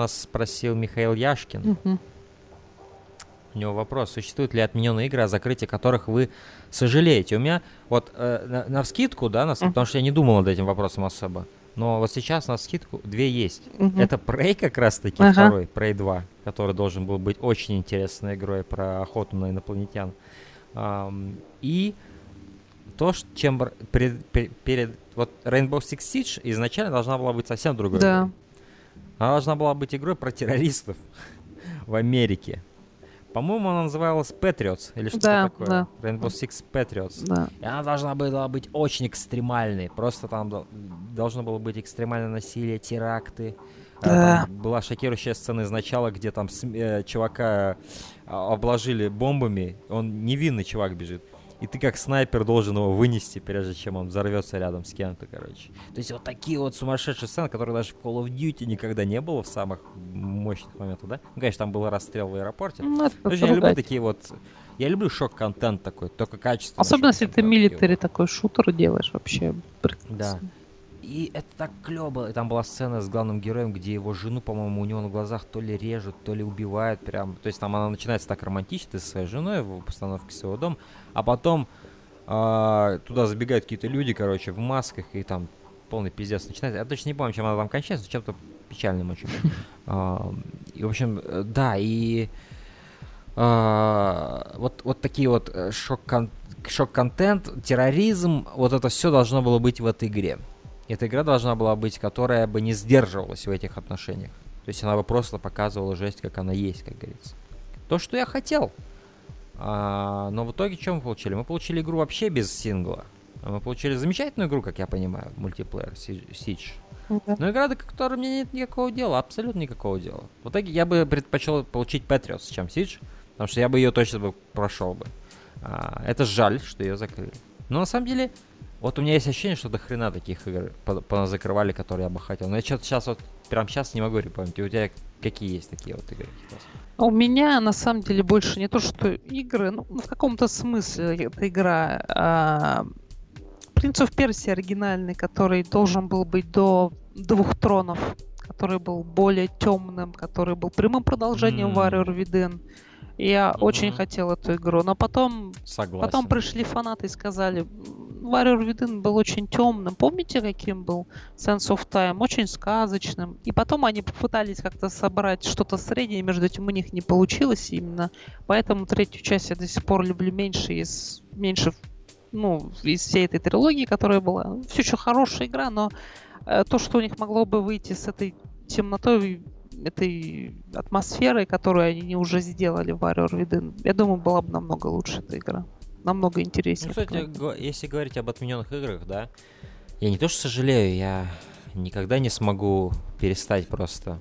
Нас спросил Михаил Яшкин. Мгм. У него вопрос, существуют ли отмененные игры, о закрытии которых вы сожалеете? У меня вот э, на, на вскидку, да, на, потому что я не думал над этим вопросом особо, но вот сейчас на вскидку две есть. Мгм. Это Prey как раз-таки Ага. второй, Prey 2, который должен был быть очень интересной игрой про охоту на инопланетян. Ам, и то, чем р- пред- пе- перед... Вот Rainbow Six Siege изначально должна была быть совсем другой Да. игрой. Она должна была быть игрой про террористов в Америке. По-моему, она называлась Patriots или что Да, такое. да. Rainbow Six Patriots. Да. И она должна была быть очень экстремальной. Просто там дол- должно было быть экстремальное насилие, теракты. А, Да. там была шокирующая сцена из начала, где там э, чувака а, обложили бомбами. Он невинный чувак бежит. И ты как снайпер должен его вынести, прежде чем он взорвется рядом с кем-то, короче. То есть вот такие вот сумасшедшие сцены, которые даже в Call of Duty никогда не было в самых мощных моментах, да? Ну, конечно, там был расстрел в аэропорте. Ну, это То есть я люблю такие вот... Я люблю шок-контент такой, только качество. Особенно, если ты милитари такой шутер делаешь, вообще прекрасно. Да. И это так клево. И там была сцена с главным героем, где его жену, по-моему, у него на глазах то ли режут, то ли убивают прям. То есть там она начинается так романтично, ты со своей женой в постановке своего дома, а потом а, туда забегают какие-то люди, короче, в масках, и там полный пиздец начинается. Я точно не помню, чем она там кончается, но чем-то печальным очень. А, И, в общем, э, да, и а, вот, вот такие вот э, шок-кон- шок-контент, терроризм, вот это все должно было быть в этой игре. Эта игра должна была быть, которая бы не сдерживалась в этих отношениях. То есть она бы просто показывала жесть, как она есть, как говорится. То, что я хотел. А, но в итоге что мы получили? Мы получили игру вообще без сингла. Мы получили замечательную игру, как я понимаю, мультиплеер Си- Siege. Да. Но игра, до которой мне нет никакого дела, абсолютно никакого дела. В итоге я бы предпочел получить Patriots, чем Siege, потому что я бы ее точно бы прошел бы. А, это жаль, что ее закрыли. Но на самом деле, вот у меня есть ощущение, что до хрена таких игр по- закрывали, которые я бы хотел. Но я что-то сейчас вот, прям сейчас не могу припомнить. У тебя какие есть такие вот игры? Хитос? А У меня на самом деле больше не то, что игры, ну, в каком-то смысле эта игра. А, Принц of Персия оригинальный, который должен был быть до двух тронов, который был более темным, который был прямым продолжением М. Warrior Within. Я Мгм. очень хотел эту игру, но потом Согласен. Потом пришли фанаты и сказали, «М, Warrior Within был очень темным. Помните, каким был Sense of Time? Очень сказочным. И потом они попытались как-то собрать что-то среднее между этим, у них не получилось именно. Поэтому третью часть я до сих пор люблю меньше из меньше ну, из всей этой трилогии, которая была. Все еще хорошая игра, но э, то, что у них могло бы выйти с этой темнотой, этой атмосферой, которую они уже сделали в Warrior Within, я думаю, была бы намного лучше эта игра. Намного интереснее. Ну, кстати, если говорить об отмененных играх, да, я не то что сожалею, я никогда не смогу перестать просто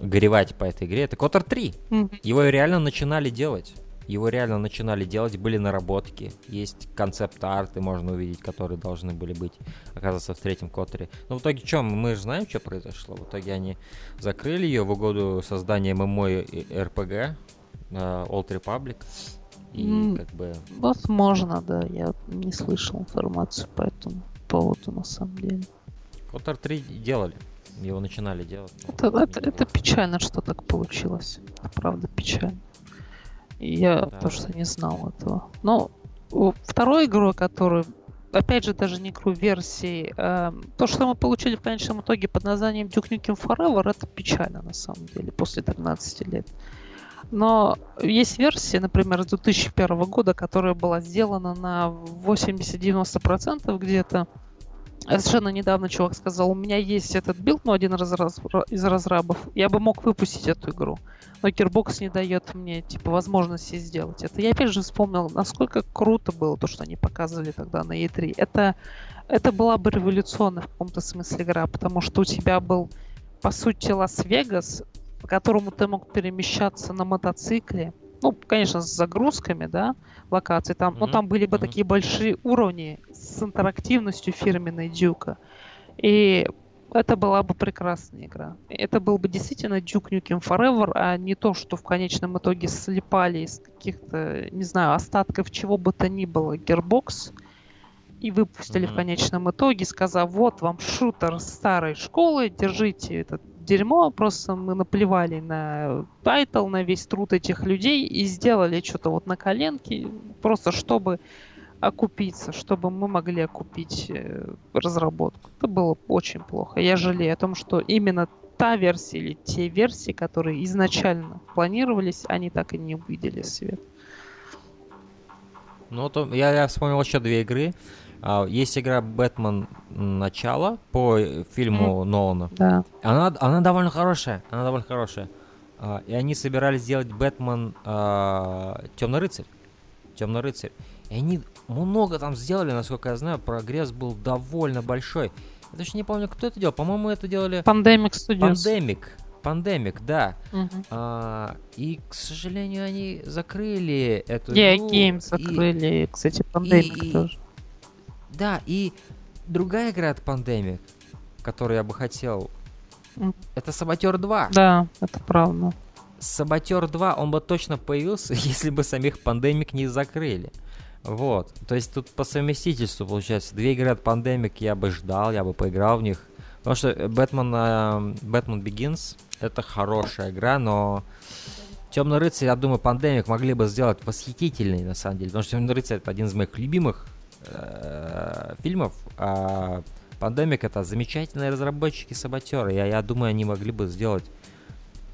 горевать по этой игре. Это Котор 3. Мгм. Его реально начинали делать. Его реально начинали делать, были наработки. Есть концепт-арты, можно увидеть, которые должны были быть, оказывается, в третьем Которе. Но в итоге что, мы же знаем, что произошло. В итоге они закрыли ее в угоду создания ММО и РПГ, э, Old Republic. И М. как бы Возможно, да. Я не слышал информацию по этому поводу на самом деле. Котор 3 делали. Его начинали делать. Это, это, это печально, что так получилось. Правда, печально. Я Да. тоже не знал этого. Но второй игрой, которую, опять же, даже не игру версии, эм, то, что мы получили в конечном итоге под названием Duke Nukem Forever, это печально на самом деле, после 13 лет. Но есть версия, например, с 2001 года, которая была сделана на 80-90% где-то. Совершенно недавно чувак сказал, у меня есть этот build, ну, один раз, раз- из разрабов, я бы мог выпустить эту игру. Но Gearbox не дает мне, типа, возможности сделать это. Я опять же вспомнил, насколько круто было то, что они показывали тогда на E3. Это, это была бы революционная в каком-то смысле игра, потому что у тебя был, по сути, Лас-Вегас, по которому ты мог перемещаться на мотоцикле. Ну, конечно, с загрузками, да, локаций. Там, ну, Мгм, там были бы мгм. такие большие уровни с интерактивностью фирменной Дюка. И это была бы прекрасная игра. Это был бы действительно Duke Nukem Forever, а не то, что в конечном итоге слепали из каких-то, не знаю, остатков чего бы то ни было Gearbox и выпустили в Мгм. конечном итоге, сказав, вот вам шутер старой школы, держите этот дерьмо, просто мы наплевали на title, на весь труд этих людей и сделали что-то вот на коленке, просто чтобы окупиться, чтобы мы могли окупить э, разработку. Это было очень плохо. Я жалею о том, что именно та версия или те версии, которые изначально планировались, они так и не увидели свет. Ну, то я, я вспомнил еще две игры. А, есть игра Бэтмен Начало по фильму mm. Нолана. Да. Она, она довольно хорошая. Она довольно хорошая. А, и они собирались сделать Бэтмен а, Темный рыцарь. Темный рыцарь. И они много там сделали, насколько я знаю. Прогресс был довольно большой. Я даже не помню, кто это делал. По-моему, это делали... Pandemic Studios. Пандемик. Пандемик, да. Угу. А, и, к сожалению, они закрыли эту yeah, игру. Games закрыли, и, кстати, Пандемик тоже. Да, и другая игра от Pandemic, которую я бы хотел, mm. это Саботер 2. Да, это правда. Саботер 2, он бы точно появился, если бы самих Pandemic не закрыли. Вот. То есть тут по совместительству получается. Две игры от Pandemic я бы ждал, я бы поиграл в них. Потому что Бэтмен, э, Бэтмен Begins это хорошая игра, но Темный рыцарь, я думаю, Pandemic могли бы сделать восхитительный, на самом деле. Потому что Темный рыцарь это один из моих любимых э, фильмов. А Pandemic это замечательные разработчики саботеры. Я, я думаю, они могли бы сделать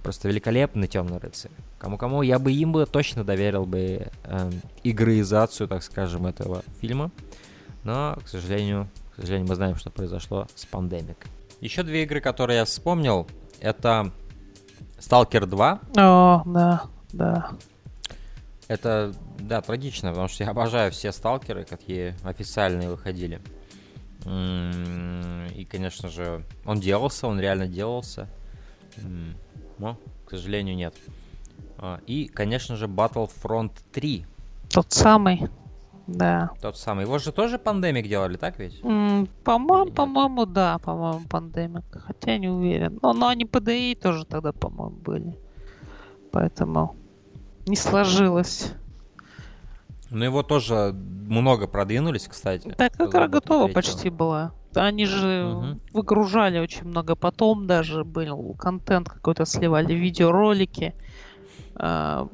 просто великолепный Темный рыцарь. Кому-кому я бы им бы точно доверил бы э, игроизацию, так скажем, этого фильма. Но, к сожалению, к сожалению, мы знаем, что произошло с Pandemic. Еще две игры, которые я вспомнил, это Stalker 2. О, да, да. Это, да, трагично, потому что я обожаю все сталкеры, какие официальные выходили. И, конечно же, он делался, он реально делался. Но, к сожалению, нет. А, и, конечно же, Battlefront 3. Тот самый. Да. Тот самый. Его же тоже пандемик делали, так ведь? Mm, по-моему, по-моему, да, по-моему, пандемик. Хотя не уверен. Но, но они PDI тоже тогда, по-моему, были. Поэтому не сложилось. Ну его тоже много продвинулись, кстати. Так как игра готова почти была. Они же угу. выгружали очень много. Потом даже был контент какой-то сливали, видеоролики. А,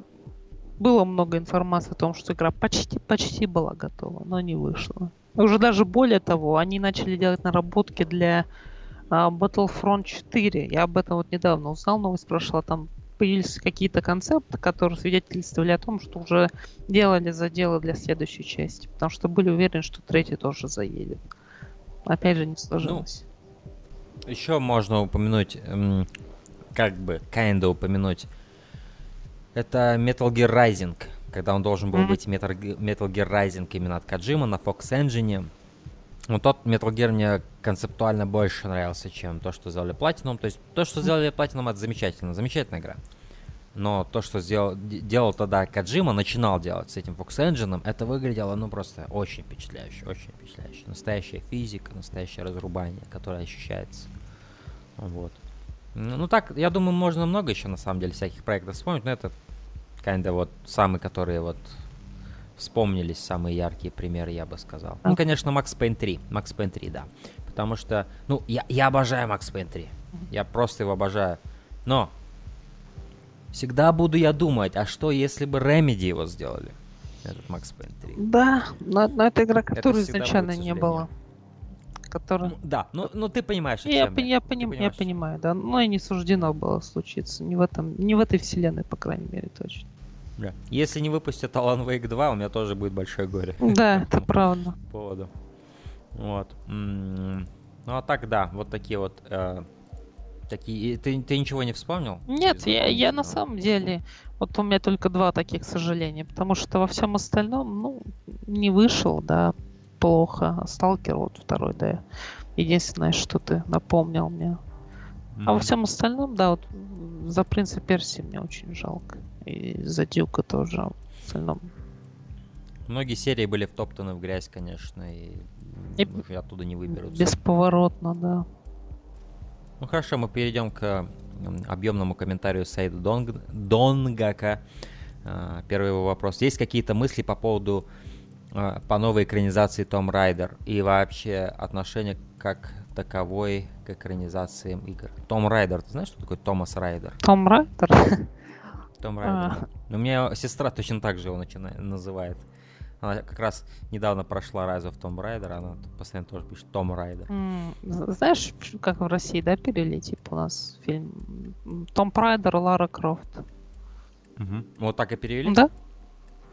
было много информации о том, что игра почти-почти была готова, но не вышла. Уже даже более того, они начали делать наработки для uh, Battlefront 4. Я об этом вот недавно узнал, новость прошла. Там появились какие-то концепты, которые свидетельствовали о том, что уже делали заделы для следующей части. Потому что были уверены, что третий тоже заедет. Опять же, не сложилось. Ну, еще можно упомянуть, как бы, kinda упомянуть, это Metal Gear Rising, когда он должен был mm-hmm. быть Metal, Metal Gear Rising именно от Каджима на Fox Engine. Вот тот Metal Gear мне концептуально больше нравился, чем то, что сделали Platinum. То есть то, что сделали Platinum, это замечательно, замечательная игра. Но то, что сделал, делал тогда Каджима, начинал делать с этим Fox Engine, это выглядело, ну, просто очень впечатляюще, очень впечатляюще. Настоящая физика, настоящее разрубание, которое ощущается. Вот. Ну, ну так, я думаю, можно много еще, на самом деле, всяких проектов вспомнить, но это, kinda, вот, самые, которые вот вспомнились, самые яркие примеры, я бы сказал. Ну, конечно, Max Payne 3. Max Payne 3, да. Потому что, ну, я, я обожаю Max Payne 3. Я просто его обожаю. Но всегда буду я думать, а что если бы Remedy его сделали? Этот Max Payne 3. Да, но, но это игра, которой это изначально не было. Которая... Ну, да, ну, ну ты понимаешь, о я, я, я, поним, я понимаю, да. Но и не суждено было случиться. Не в, этом, не в этой вселенной, по крайней мере, точно. Да. Если не выпустят Alan Wake 2, у меня тоже будет большое горе. Да, это правда. поводу. Вот. Ну а так, да, вот такие вот э, Такие, ты, ты ничего не вспомнил? Нет, я, я на самом деле, вот у меня только два таких, к сожалению, потому что во всем остальном, ну, не вышел, да, плохо. А Сталкер вот второй, да, единственное, что ты напомнил мне. Mm-hmm. А во всем остальном, да, вот за принцип Персии мне очень жалко. И за Дюка тоже в остальном. Многие серии были втоптаны в грязь, конечно, и, и оттуда не выберутся. Бесповоротно, да. Ну хорошо, мы перейдем к объемному комментарию Сайда Донг... Донгака. А, первый его вопрос. Есть какие-то мысли по поводу а, по новой экранизации Том Райдер и вообще отношение как таковой к экранизациям игр. Том Райдер, ты знаешь, что такое Томас Райдер? Том Райдер? Том Райдер. У меня сестра точно так же его начинает, называет. Она как раз недавно прошла Rise of Tomb Raider, она постоянно тоже пишет Том Райдер. Знаешь, как в России, да, перевели, типа, у нас фильм Tomb Raider, Лара Крофт. Угу. Вот так и перевели? Да.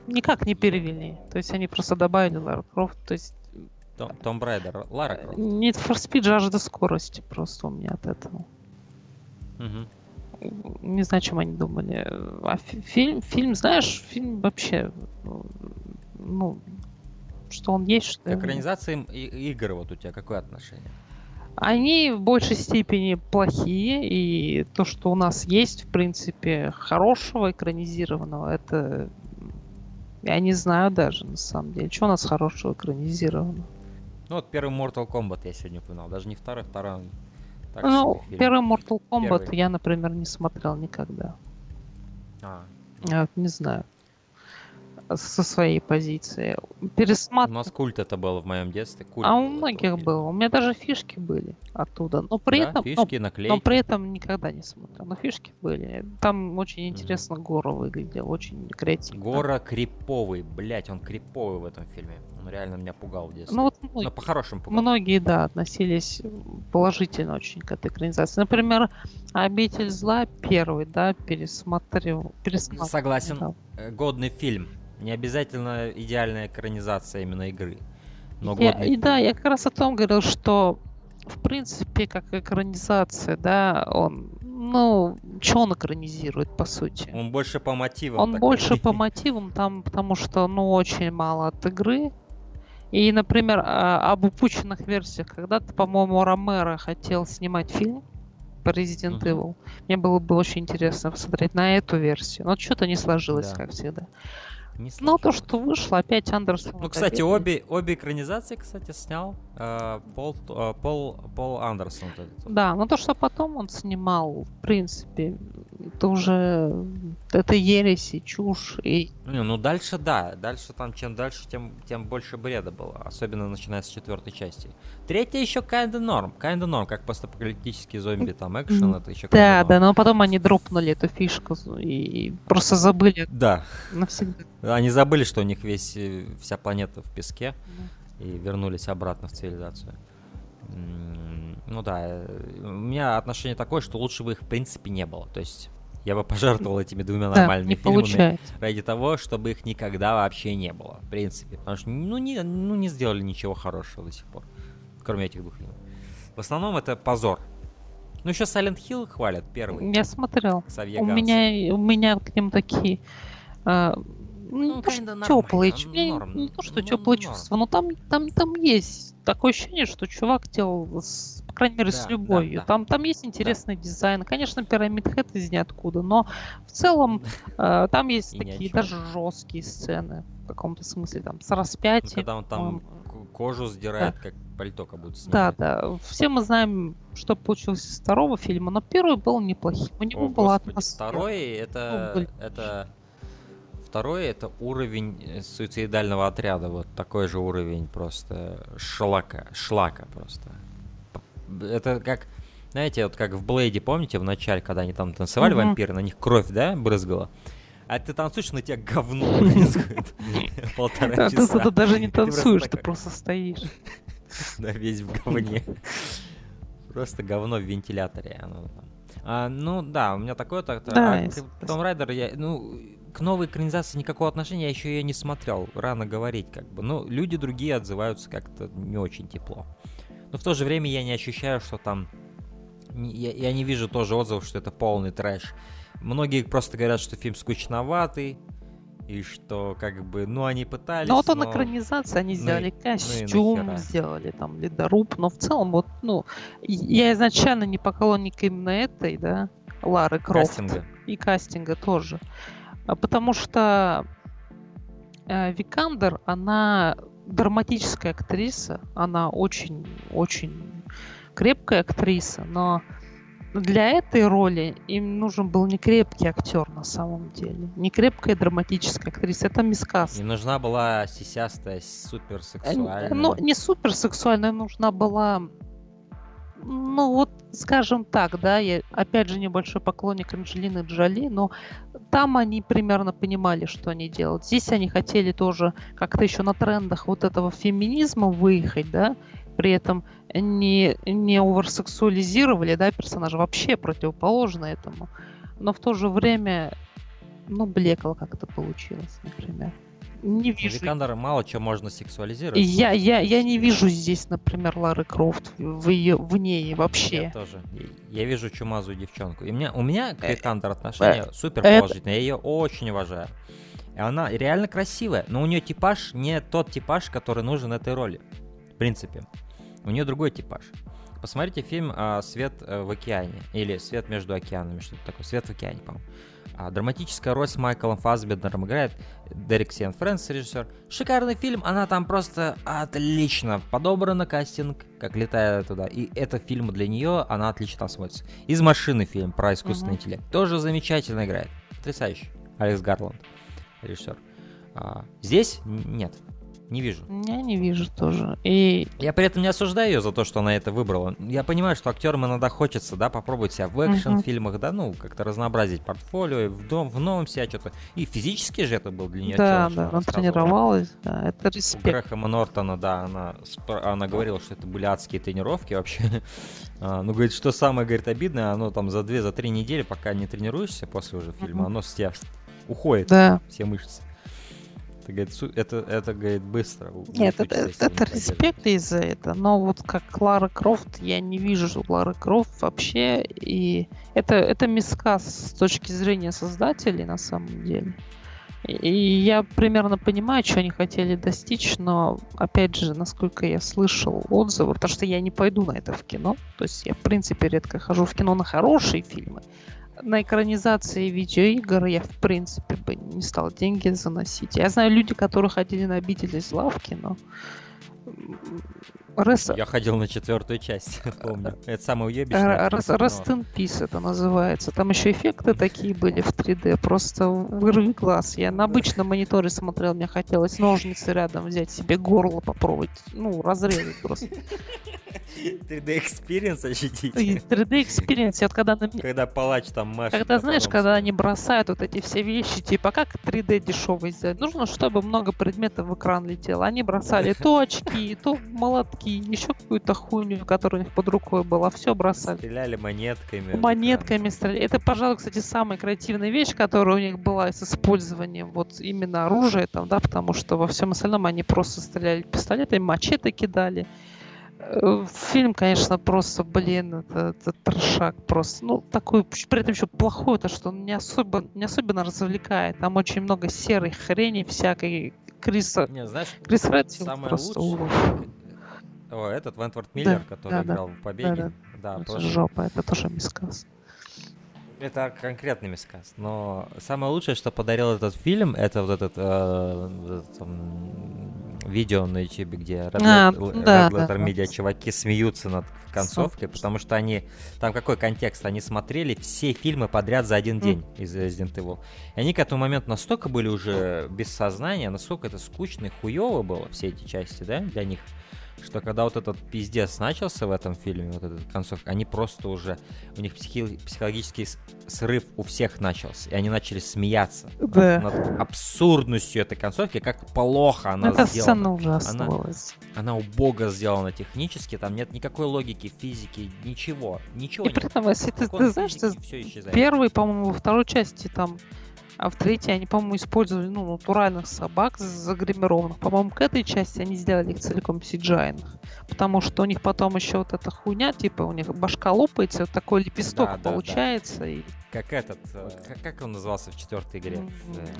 Никак не перевели. То есть они просто добавили Лара Крофт, то есть Tomb Raider, Лара Крофт. Need for Speed жажда скорости просто у меня от этого. Угу. Не знаю, чем они думали. А фильм, фильм, знаешь, фильм вообще, ну, что он есть, что... К экранизациям игр вот у тебя какое отношение? Они в большей степени плохие, и то, что у нас есть, в принципе, хорошего экранизированного, это я не знаю даже, на самом деле. Что у нас хорошего экранизировано? Ну вот первый Mortal Kombat я сегодня упоминал. Даже не второй, второй. Так ну, первый Mortal Kombat первый. я, например, не смотрел никогда. А. Я не знаю со своей позиции. Пересматривать. У нас культ это было в моем детстве. Культ а у многих было. У меня даже фишки были оттуда. Но при да, этом. Фишки, но, наклейки. но при этом никогда не смотрел. Но фишки были. Там очень интересно mm-hmm. Гора выглядел, очень креативно. Гора криповый, блять, он криповый в этом фильме. Он реально меня пугал в детстве. Ну, вот, Но по-хорошему пугал. Многие, да, относились положительно очень к этой экранизации. Например, «Обитель зла» первый, да, пересмотрел. пересмотрел Согласен. Да. Э, годный фильм. Не обязательно идеальная экранизация именно игры. Но я, и да, я как раз о том говорил, что в принципе, как экранизация, да, он, ну, что он экранизирует, по сути? Он больше по мотивам. Он такой. больше по мотивам, там, потому что, ну, очень мало от игры. И, например, а, об упущенных версиях. Когда-то, по-моему, Ромеро хотел снимать фильм по Resident uh-huh. Evil. Мне было бы очень интересно посмотреть на эту версию. Но что-то не сложилось, да. как всегда. Не ну, то, что вышло, опять Андерсон. Ну, кстати, обе, обе экранизации, кстати, снял э, Пол, э, Пол, Пол Андерсон. Вот этот. Да, но то, что потом он снимал, в принципе, это уже это ересь и чушь. И... Не, ну дальше да, дальше там чем дальше, тем, тем больше бреда было, особенно начиная с четвертой части. Третья еще kinda норм, kinda норм, как постапокалиптический зомби там экшен, это еще Да, да, но потом они дропнули эту фишку и просто забыли. Да. Навсегда. Они забыли, что у них весь э, вся планета в песке и вернулись обратно в цивилизацию. Ну да, э, у меня отношение такое, что лучше бы их в принципе не было. То есть я бы пожертвовал этими двумя нормальными да, фильмами получается. ради того, чтобы их никогда вообще не было, в принципе. Потому что ну не, ну, не сделали ничего хорошего до сих пор, кроме этих двух фильмов. В основном это позор. Ну еще Silent Hill хвалят первый. Я смотрел. У меня, у меня к ним такие а, ну, не то, что теплые чувства. Не, то, что теплые чувства, но там, там, там есть такое ощущение, что чувак делал, с, по крайней мере, да, с любовью. Да, да. Там, там есть интересный да. дизайн. Конечно, пирамид Хэт из ниоткуда, но в целом э, там есть такие даже жесткие сцены в каком-то смысле, там, с распятием. Когда он там кожу сдирает, да. как пальто как будто снимает. Да, да. Все мы знаем, что получилось из второго фильма, но первый был неплохим. У него О, была господи, атмосфера. Второй это, ну, это Второй это уровень э, суицидального отряда. Вот такой же уровень просто шлака. Шлака просто. Это как, знаете, вот как в Блейде, помните, в начале, когда они там танцевали, mm-hmm. вампиры, на них кровь, да, брызгала? А ты танцуешь, на тебя говно брызгает полтора часа. Ты даже не танцуешь, ты просто стоишь. Да, весь в говне. Просто говно в вентиляторе. А, ну да, у меня такое-то. Да, а, Том Райдер, я, ну, к новой экранизации никакого отношения я еще ее не смотрел. Рано говорить, как бы. Но люди другие отзываются как-то не очень тепло. Но в то же время я не ощущаю, что там... Я, я не вижу тоже отзывов, что это полный трэш. Многие просто говорят, что фильм скучноватый, и что как бы, ну, они пытались. Ну, вот он но... экранизация, они ну сделали ну, костюм, ну сделали там ледоруб, но в целом вот, ну, я изначально не поклонник именно этой, да, Лары Крофт. Кастинга. И кастинга тоже. А потому что э, Викандер, она драматическая актриса, она очень-очень крепкая актриса, но для этой роли им нужен был не крепкий актер на самом деле, не крепкая драматическая актриса, это мискас. Не нужна была сисястая, суперсексуальная. Ну, не суперсексуальная, нужна была Ну вот, скажем так, да, я опять же небольшой поклонник Анджелины Джоли, но там они примерно понимали, что они делают. Здесь они хотели тоже как-то еще на трендах вот этого феминизма выехать, да, при этом не, не оверсексуализировали, да, персонажа вообще противоположно этому. Но в то же время, ну, блекло как-то получилось, например не вижу. Викандера мало чего можно сексуализировать. Я, я, я не вижу здесь, например, Лары Крофт в, ее, в ней вообще. Я тоже. Я вижу чумазую девчонку. И меня, у меня к Викандер отношения э, супер положительные. Я ее очень уважаю. И она реально красивая, но у нее типаж не тот типаж, который нужен этой роли. В принципе. У нее другой типаж. Посмотрите фильм а, «Свет э, в океане» или «Свет между океанами», что-то такое. «Свет в океане», по-моему. А драматическая роль с Майклом Фасбендером играет Дерек Сиен Фрэнс, режиссер. Шикарный фильм, она там просто отлично подобрана, кастинг, как летает туда. И это фильм для нее, она отлично смотрится. Из машины фильм про искусственный uh-huh. интеллект. Тоже замечательно играет. Потрясающий. Алекс Гарланд, режиссер. А, здесь нет. Не вижу. Я не вижу тоже. И... Я при этом не осуждаю ее за то, что она это выбрала. Я понимаю, что актерам иногда хочется, да, попробовать себя в экшн-фильмах, да, ну, как-то разнообразить портфолио, в, дом, в новом себя что-то. И физически же это был для нее Да, да, она тренировалась, да, это респект. У Грэхэма Нортона, да, она, она говорила, что это были адские тренировки вообще. а, ну, говорит, что самое, говорит, обидное, оно там за две, за три недели, пока не тренируешься после уже фильма, оно с тебя уходит, да. все мышцы. Это, говорит, это, это, говорит, быстро. Нет, это, это, это респект из-за этого. Но вот как Лара Крофт, я не вижу Лара Крофт вообще. И это, это мискас с точки зрения создателей на самом деле. И я примерно понимаю, что они хотели достичь, но, опять же, насколько я слышал отзывы, потому что я не пойду на это в кино, то есть я, в принципе, редко хожу в кино на хорошие фильмы, на экранизации видеоигр я, в принципе, бы не стал деньги заносить. Я знаю люди, которые ходили на обитель из лавки, но... Rest... Я ходил на четвертую часть, помню. Это самое уебищное. Rest in Peace это называется. Там еще эффекты такие были в 3D. Просто вырви глаз. Я на обычном мониторе смотрел, мне хотелось ножницы рядом взять себе горло попробовать. Ну, разрезать просто. 3D Experience ощутить. 3D Experience, вот когда... Когда палач там машет. Когда, знаешь, когда они бросают вот эти все вещи, типа, как 3D дешевый сделать? Нужно, чтобы много предметов в экран летело. Они бросали то очки, то молотки, еще какую-то хуйню, которая у них под рукой была. Все бросали. Стреляли монетками. Монетками стреляли. Это, пожалуй, кстати, самая креативная вещь, которая у них была с использованием вот именно оружия там, да, потому что во всем остальном они просто стреляли пистолетами, мачете кидали. Э, фильм, конечно, просто, блин, это, это трешак просто. Ну, такой, при этом еще плохой, то что он не особо, не особенно развлекает. Там очень много серой хрени всякой. Криса, не, знаешь, Крис Редфилд самое просто лучшее, О, этот Вентворд Миллер, да, который да, играл да, в «Побеге». Да, да. да тоже. Жопа, это тоже мискас. Это конкретный мискас. Но самое лучшее, что подарил этот фильм, это вот этот, э, этот видео на YouTube, где Red, а, Red да, Letter да, Media да. чуваки смеются над концовкой, потому что они... Там какой контекст? Они смотрели все фильмы подряд за один день mm. из Resident Evil. И они к этому моменту настолько были уже без сознания, насколько это скучно и хуево было, все эти части, да, для них что когда вот этот пиздец начался в этом фильме, вот этот концовка, они просто уже, у них психи, психологический срыв у всех начался, и они начали смеяться да. над, над абсурдностью этой концовки, как плохо она Это сделана. Она, она убого сделана технически, там нет никакой логики, физики, ничего, ничего. И при этом, если ты, ты знаешь, ты первый, по-моему, во второй части там а в третьей они, по-моему, использовали ну, натуральных собак загримированных. По-моему, к этой части они сделали их целиком cgi Потому что у них потом еще вот эта хуйня, типа у них башка лопается, вот такой лепесток да, получается. Да, да. И как этот, э, как, как он назывался в четвертой игре?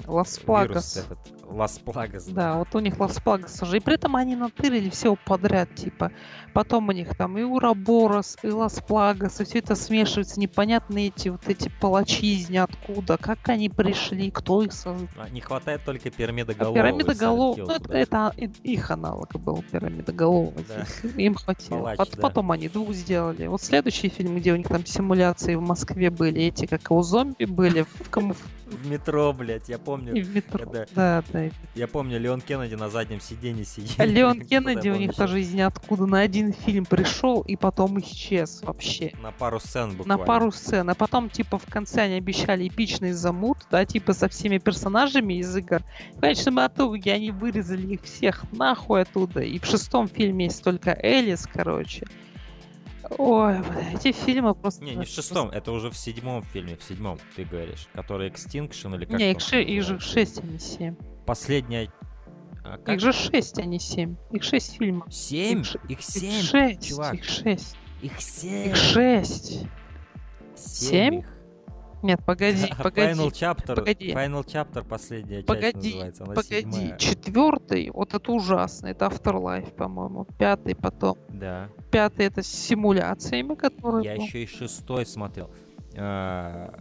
Las Plagas. Las Plagas. Да, вот у них Las Plagas уже. И при этом они натырили все подряд, типа. Потом у них там и Уроборос, и Las Plagas, и все это смешивается. Непонятные эти вот эти палачи из ниоткуда. Как они пришли пришли, кто их создал. А, Не хватает только пирамида А голов. Пирамида голов, ну, это, это и- их аналог был, пирамида голов. Да. Им хватило. Палач, Пот- да. Потом они двух сделали. Вот следующий фильм, где у них там симуляции в Москве были, эти как у зомби были в камуф... В метро, блядь, я и помню. в метро. когда- Да, да. Я помню, Леон Кеннеди на заднем сиденье сидел. А Леон Кеннеди у них тоже из ниоткуда на один фильм пришел и потом исчез вообще. На пару сцен На буквально. пару сцен. А потом, типа, в конце они обещали эпичный замут, да, типа, со всеми персонажами из игр. В конечном итоге они вырезали их всех нахуй оттуда. И в шестом фильме есть только Элис, короче. Ой, бля, эти фильмы просто... Не, не в шестом, это уже в седьмом фильме, в седьмом, ты говоришь, который Extinction или как Не, их, ше- их же называется? шесть, а не семь. Последняя... а, как? Их же шесть, а не семь. Их шесть фильмов. Семь? их ш- Их Их семь, шесть, чувак. их шесть. Их семь. Их шесть. семь? их. Нет, погоди, погоди. Final Chapter, погоди. Final Chapter последняя часть Погоди, называется, она погоди, седьмая. четвертый, вот это ужасно, это Afterlife, по-моему. Пятый потом. Да. Пятый это с симуляциями, которые... Я еще и шестой смотрел. А,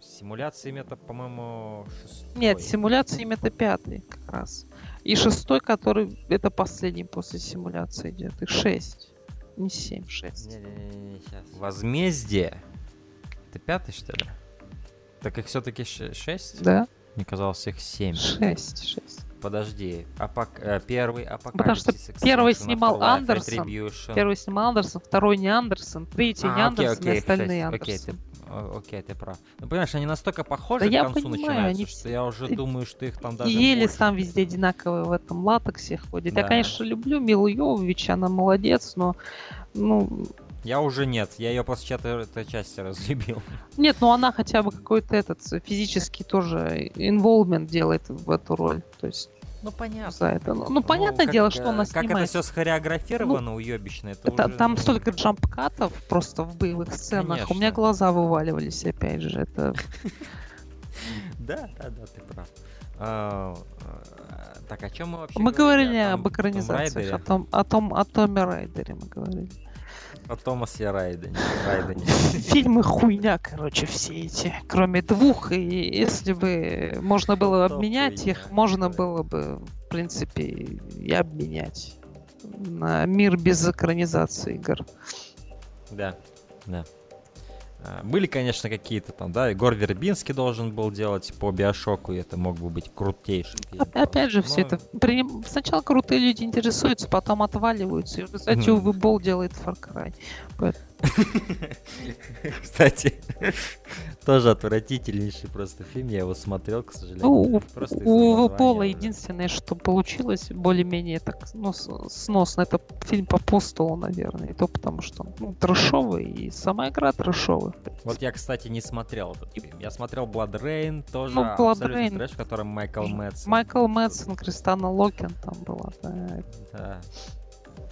С симуляциями это, по-моему, шестой. Нет, с симуляциями это пятый как раз. И шестой, который это последний после симуляции идет. Их шесть. Не семь, шесть. Не-не-не, сейчас. Возмездие. Это пятый, что ли? Так их все-таки шесть? Да? Мне казалось, их семь. Шесть, шесть. Подожди. Апок... э, Первый Потому что Апокалипсис. первый снимал Андерсон. Первый снимал Андерсон, второй не Андерсон, третий не А, окей, Андерсон, и окей, остальные шесть. Окей, Андерсон. ты, о- окей, ты прав. Ну, понимаешь, они настолько похожи Да к я концу понимаю, начинаются, они что я уже и- думаю, что их там И даже больше. там везде одинаковый в этом латексе ходит. Я, Да. конечно, люблю Милу Йовович, она молодец, но ну, Я уже нет, я ее после четвертой части разлюбил. Нет, ну она хотя бы какой-то этот физический тоже инволвмент делает в эту роль. То есть Ну, понятно. за это. Ну, ну, понятное как, дело, что она Как это снимает. все схореографировано, уебищно, это Это- уже, там ну, столько джамп-катов просто в боевых сценах. У меня Конечно. глаза вываливались, опять же. Это Да, да, да, ты прав. А, а, так, о чем мы вообще мы говорили О об экранизациях, о том, о том, о Томе Райдере мы говорили. О Томасе Райдене. Райдене. Фильмы хуйня, короче, все эти. Кроме двух, и если бы можно было Что обменять хуйня, их, можно да. было бы, в принципе, и обменять на мир без экранизации игр. Да, да. А, Были, конечно, какие-то там, да, Егор Вербинский должен был делать по Биошоку, и это мог бы быть. Оп- Опять же, все Но- это приним- сначала крутые люди интересуются, потом отваливаются. И результате Мгм. Увы Болл делает Far Cry. Кстати, тоже отвратительнейший просто фильм, я его смотрел, к сожалению. Ну, у, Просто уже. единственное, что получилось более-менее так ну, сносно, это фильм по постулу, наверное. И то потому, что он ну, трэшовый, и сама игра трэшовая. принципе. Вот я, кстати, не смотрел этот фильм. Я смотрел Blood Rain, тоже Ну, Blood Rain. трэш, в котором Майкл Мэтсон. Майкл Мэтсон, Кристана Локен там была. да. Да.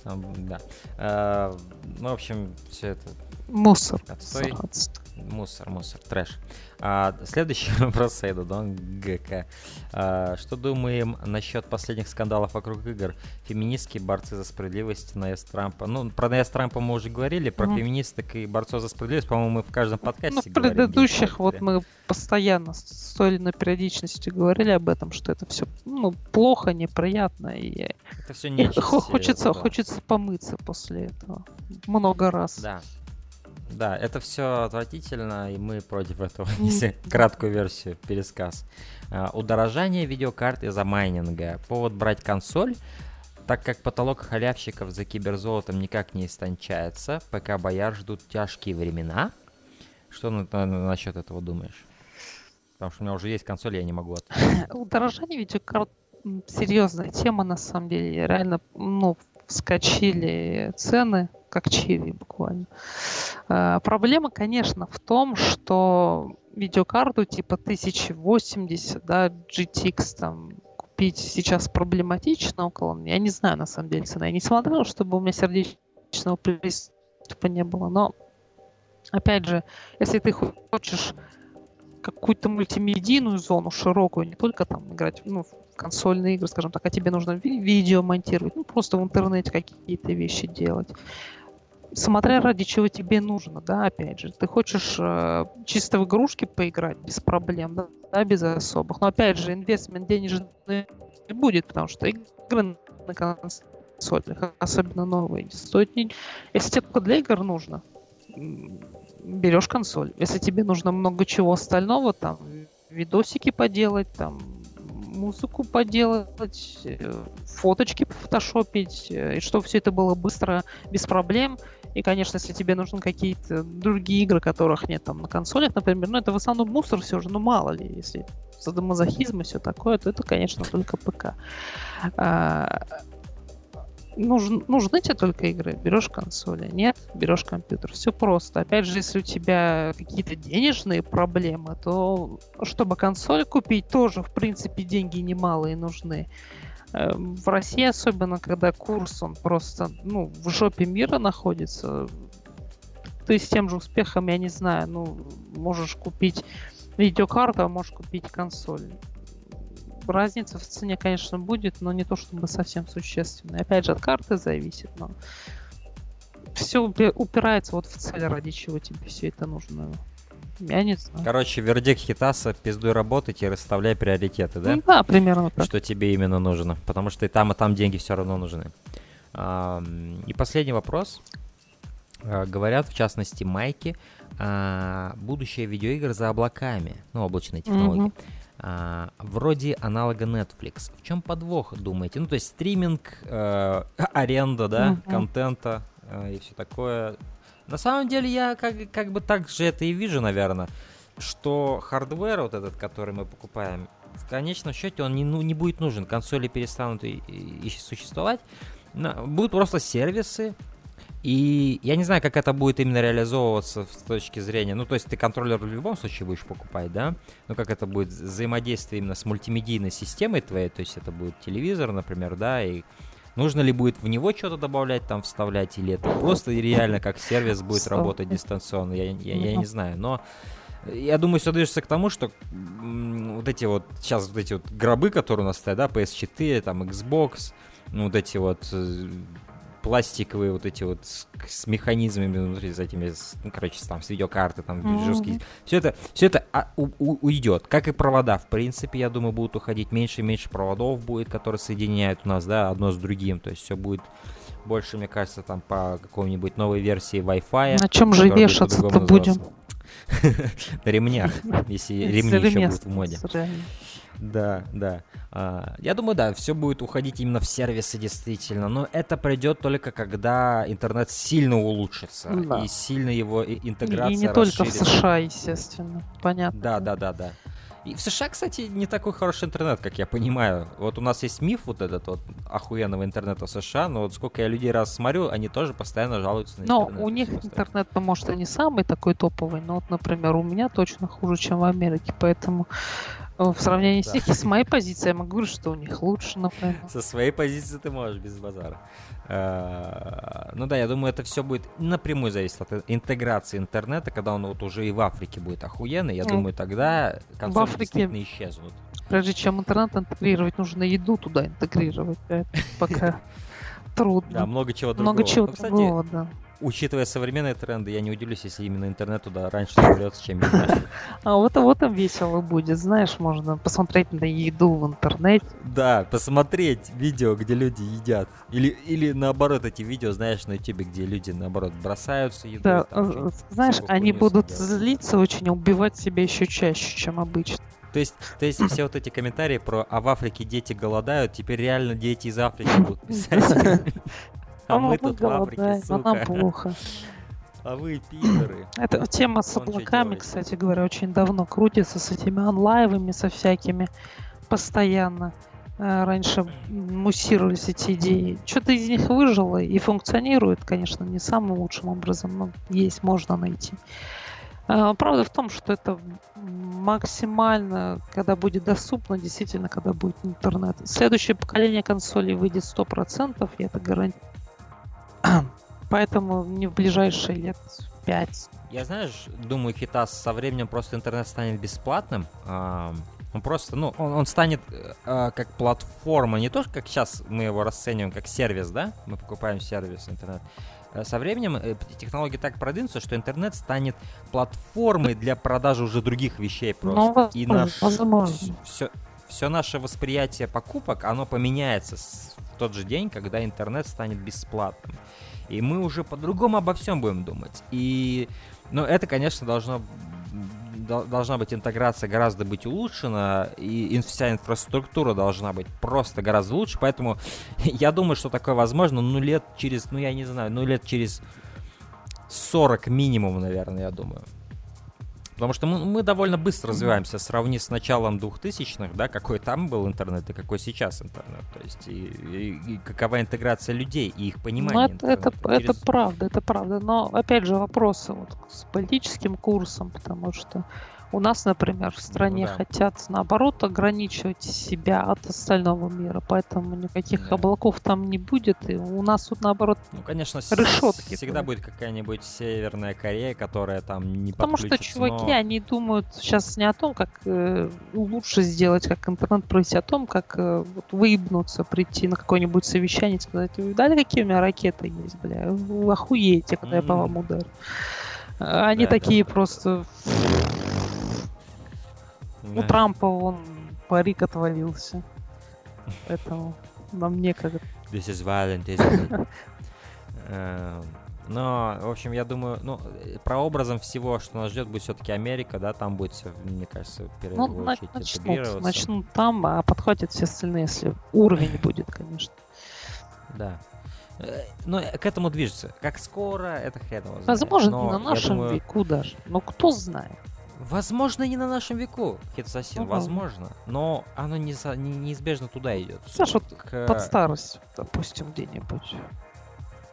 Там, да. А, ну, в общем, все это Мусор. Отстой. Отстой. Мусор, мусор, трэш. А, следующий вопрос Сейду, Дон ГК. А, что думаем насчет последних скандалов вокруг игр? Феминистки, борцы за справедливость, Наэс Трампа. Ну, про Наэс Трампа мы уже говорили, про Мгм. феминисток и борцов за справедливость, по-моему, мы в каждом подкасте Ну, в говорим, предыдущих вот мы постоянно с той или иной периодичностью говорили об этом, что это все ну, плохо, неприятно. И Это все нечисть. хо- хочется, да. хочется помыться после этого. Много раз. Да. Да, это все отвратительно, и мы против этого. Если краткую версию, пересказ. А, Удорожание видеокарт из-за майнинга. Повод брать консоль, так как потолок халявщиков за киберзолотом никак не истончается, ПК Бояр ждут тяжкие времена. Что на- на- насчет этого думаешь? Потому что у меня уже есть консоль, я не могу от... Удорожание видеокарт серьезная тема на самом деле. Реально, ну, вскочили цены, как чиви буквально. А, проблема, конечно, в том, что видеокарту типа 1080, да, GTX там купить сейчас проблематично около. Я не знаю, на самом деле, цена. Я не смотрел, чтобы у меня сердечного приступа не было, но опять же, если ты хочешь какую-то мультимедийную зону широкую, не только там играть ну, в консольные игры, скажем так, а тебе нужно ви- видео монтировать, ну просто в интернете какие-то вещи делать. Смотря ради чего тебе нужно, да, опять же. Ты хочешь э, чисто в игрушки поиграть без проблем, да, да, без особых. Но опять же, инвестмент денежный не будет, потому что игры на консолях, особенно новые, стоят не... Если тебе только для игр нужно, берешь консоль. Если тебе нужно много чего остального, там, видосики поделать, там, музыку поделать, э, фоточки фотошопить, э, и чтобы все это было быстро, без проблем. И, конечно, если тебе нужны какие-то другие игры, которых нет там на консолях, например, ну это в основном мусор все же, ну мало ли, если садомазохизм и все такое, то это, конечно, только ПК. А, нужен, нужны тебе только игры, берешь консоли. Нет, берешь компьютер. Все просто. Опять же, если у тебя какие-то денежные проблемы, то чтобы консоль купить, тоже, в принципе, деньги немалые нужны. Э, в России особенно, когда курс, он просто, ну, в жопе мира находится, ты с тем же успехом, я не знаю, ну, можешь купить видеокарту, а можешь купить консоль разница в цене, конечно, будет, но не то чтобы совсем существенная. Опять же, от карты зависит, но все упирается вот в цель, ради чего тебе все это нужно. Я не знаю. Короче, вердикт Хитаса, пиздуй работать и расставляй приоритеты, да? Ну, да, примерно так. Что тебе именно нужно. Потому что и там, и там деньги все равно нужны. И последний вопрос. А, говорят, в частности, Майки, а, будущее видеоигр за облаками, ну, облачные технологии. Mm-hmm а, вроде аналога Netflix. В чем подвох, думаете? Ну, то есть стриминг, э, аренда, да, uh-huh. контента э, и все такое. На самом деле я как, как бы так же это и вижу, наверное, что hardware вот этот, который мы покупаем, в конечном счете он не, ну, не будет нужен. Консоли перестанут и, и, и существовать. Будут просто сервисы, и я не знаю, как это будет именно реализовываться с точки зрения... Ну, то есть ты контроллер в любом случае будешь покупать, да? Но как это будет взаимодействие именно с мультимедийной системой твоей, то есть это будет телевизор, например, да, и нужно ли будет в него что-то добавлять, там, вставлять, или это просто реально как сервис будет работать дистанционно, я, я, я не знаю, но... Я думаю, все движется к тому, что вот эти вот, сейчас вот эти вот гробы, которые у нас стоят, да, PS4, там, Xbox, ну, вот эти вот э, пластиковые вот эти вот с, с механизмами внутри, с этими, с, ну, короче, там, с видеокарты, там, mm-hmm. жесткие. Все это, все это а, у, у, уйдет. Как и провода, в принципе, я думаю, будут уходить меньше и меньше проводов будет, которые соединяют у нас, да, одно с другим. То есть все будет больше, мне кажется, там по какой-нибудь новой версии Wi-Fi. На чем же вешаться-то будем? На ремнях, если ремни еще будут в моде. Да, да. А, я думаю, да, все будет уходить именно в сервисы действительно, но это придет только когда интернет сильно улучшится да. и сильно его интеграция И не только в США, естественно, понятно. Да, да, да, да. И в США, кстати, не такой хороший интернет, как я понимаю. Вот у нас есть миф вот этот вот охуенного интернета в США, но вот сколько я людей раз смотрю, они тоже постоянно жалуются на но интернет. Но у них интернет, ну, может, и не самый такой топовый, но вот, например, у меня точно хуже, чем в Америке, поэтому в сравнении с них и с моей позиции я могу говорить, что у них лучше, например. Со своей позиции ты можешь без базара. А, ну да, я думаю, это все будет напрямую зависеть от интеграции интернета, когда он вот уже и в Африке будет охуенный. Я ну, думаю, тогда консоли действительно исчезнут. Прежде чем интернет интегрировать, нужно еду туда интегрировать. Пока трудно. Да, много чего другого. Много чего ну, другого, да учитывая современные тренды, я не удивлюсь, если именно интернет туда раньше доберется, чем я. А вот, вот там весело будет, знаешь, можно посмотреть на еду в интернете. Да, посмотреть видео, где люди едят. Или, или наоборот, эти видео, знаешь, на ютубе, где люди, наоборот, бросаются еду. Да, там, знаешь, они будут злиться очень, убивать себя еще чаще, чем обычно. То есть, то есть все вот эти комментарии про «а в Африке дети голодают», теперь реально дети из Африки будут писать. А мы тут в сука. Нам плохо. А вы пидоры. Эта тема с облаками, кстати говоря, очень давно крутится, с этими онлайвами, со всякими, постоянно. Э, раньше муссировались эти идеи. Что-то из них выжило и функционирует, конечно, не самым лучшим образом, но есть, можно найти. Э, правда в том, что это максимально, когда будет доступно, действительно, когда будет интернет. Следующее поколение консолей выйдет 100%, я это гарантирую Поэтому не в ближайшие лет пять. Я, знаешь, думаю, Хитас со временем просто интернет станет бесплатным. Он просто, ну, он, он станет э, как платформа, не то, как сейчас мы его расцениваем как сервис, да? Мы покупаем сервис интернет. э, со временем э, технологии так продвинутся, что интернет станет платформой для продажи уже других вещей просто. Ну, И наш возможно. все, все наше восприятие покупок, оно поменяется в тот же день, когда интернет станет бесплатным. И мы уже по-другому обо всем будем думать. И, ну, это, конечно, должно дол- должна быть интеграция гораздо быть улучшена, и вся инфраструктура должна быть просто гораздо лучше, поэтому я думаю, что такое возможно, ну, лет через, ну, я не знаю, ну, лет через 40 минимум, наверное, я думаю. Потому что мы, мы довольно быстро развиваемся, сравни с началом 2000-х, да, какой там был интернет и какой сейчас интернет. То есть и, и- и какова интеграция людей и их Ну, понимание это, это, это через- правда, это правда. Но опять же вопросы вот с политическим курсом, потому что у нас, например, в стране Ну да. хотят наоборот ограничивать себя от остального мира, поэтому никаких Да. облаков там не будет. И у нас тут наоборот, Ну, конечно, решетки всегда будет какая-нибудь Северная Корея, которая там не потому что чуваки, но- они думают сейчас не о том, как э, лучше сделать, как интернет провести, а о том, как э, вот выебнуться, прийти на какое-нибудь совещание и сказать, вы видали, какие у меня ракеты есть, бля, вы охуеете, когда я по вам ударю. А Они Да, да, такие да. просто... У. Трампа вон парик отвалился. Поэтому нам некогда. This is violent, isn't it? Эм, Но, в общем, я думаю, ну, э, прообразом всего, что нас ждет, будет все-таки Америка, да, там будет все, мне кажется, в Ну, первую на- очередь начнут, начнут там, а подхватят все остальные, если уровень будет, конечно. Да. Э, Но к этому движется. Как скоро, это хрен его знает. Возможно, Но на нашем думаю, веку даже. Но кто знает. Возможно, не на нашем веку, Хитсасин, Ну, возможно. Но оно не не- неизбежно туда идет. Знаешь, вот К- под старость, допустим, где-нибудь.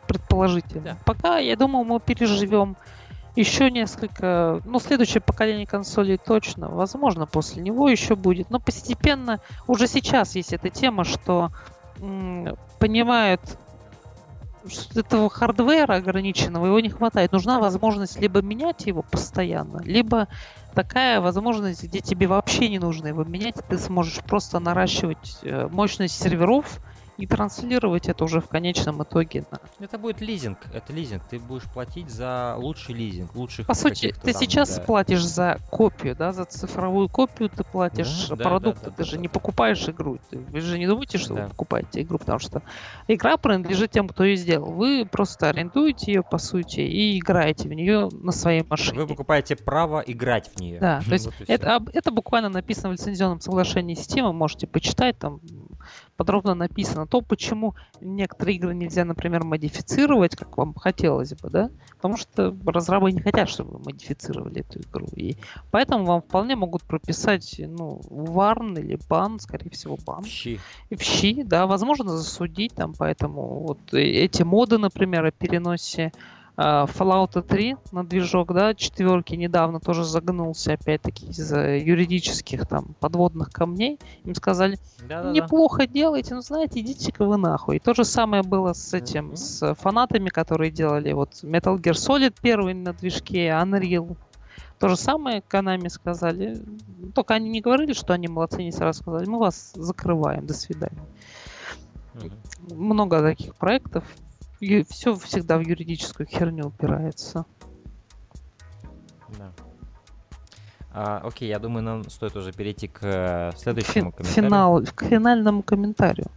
Предположительно. Да. Пока, я думаю, мы переживем еще несколько, ну, следующее поколение консолей точно, возможно, после него еще будет, но постепенно, уже сейчас есть эта тема, что м, понимают, этого хардвера ограниченного, его не хватает. Нужна возможность либо менять его постоянно, либо такая возможность, где тебе вообще не нужно его менять, ты сможешь просто наращивать э, мощность серверов и транслировать это уже в конечном итоге на Это будет лизинг, это лизинг. Ты будешь платить за лучший лизинг, лучших По сути, ты там, сейчас да. платишь за копию, да, за цифровую копию ты платишь Да, да, продукты, да, да, ты да, же да. не покупаешь игру. Ты- вы же не думаете, что Да. вы покупаете игру, потому что игра принадлежит тем, кто ее сделал. Вы просто арендуете ее, по сути, и играете в нее на своей машине. Вы покупаете право играть в нее. Да, то есть это, это буквально написано в лицензионном соглашении Steam, можете почитать, там подробно написано то, почему некоторые игры нельзя, например, модифицировать, как вам хотелось бы, да, потому что разрабы не хотят, чтобы вы модифицировали эту игру, и поэтому вам вполне могут прописать, ну, варн или бан, скорее всего, бан, Щи. и в щи, да, возможно, засудить там, поэтому вот э- эти моды, например, о переносе Fallout 3 на движок, да, четверки недавно тоже загнулся, опять-таки, из-за юридических там подводных камней. Им сказали, Да-да-да. неплохо делаете, но знаете, идите-ка вы нахуй. И то же самое было с этим, Мгм. с фанатами, которые делали вот Metal Gear Solid первый на движке, Unreal. То же самое Konami сказали. Только они не говорили, что они молодцы, они сразу сказали, мы вас закрываем, до свидания. Мгм. Много таких проектов. Все всегда в юридическую херню упирается. Да. А, окей, я думаю, нам стоит уже перейти к э, следующему Фи- комментарию. финал, к финальному комментарию.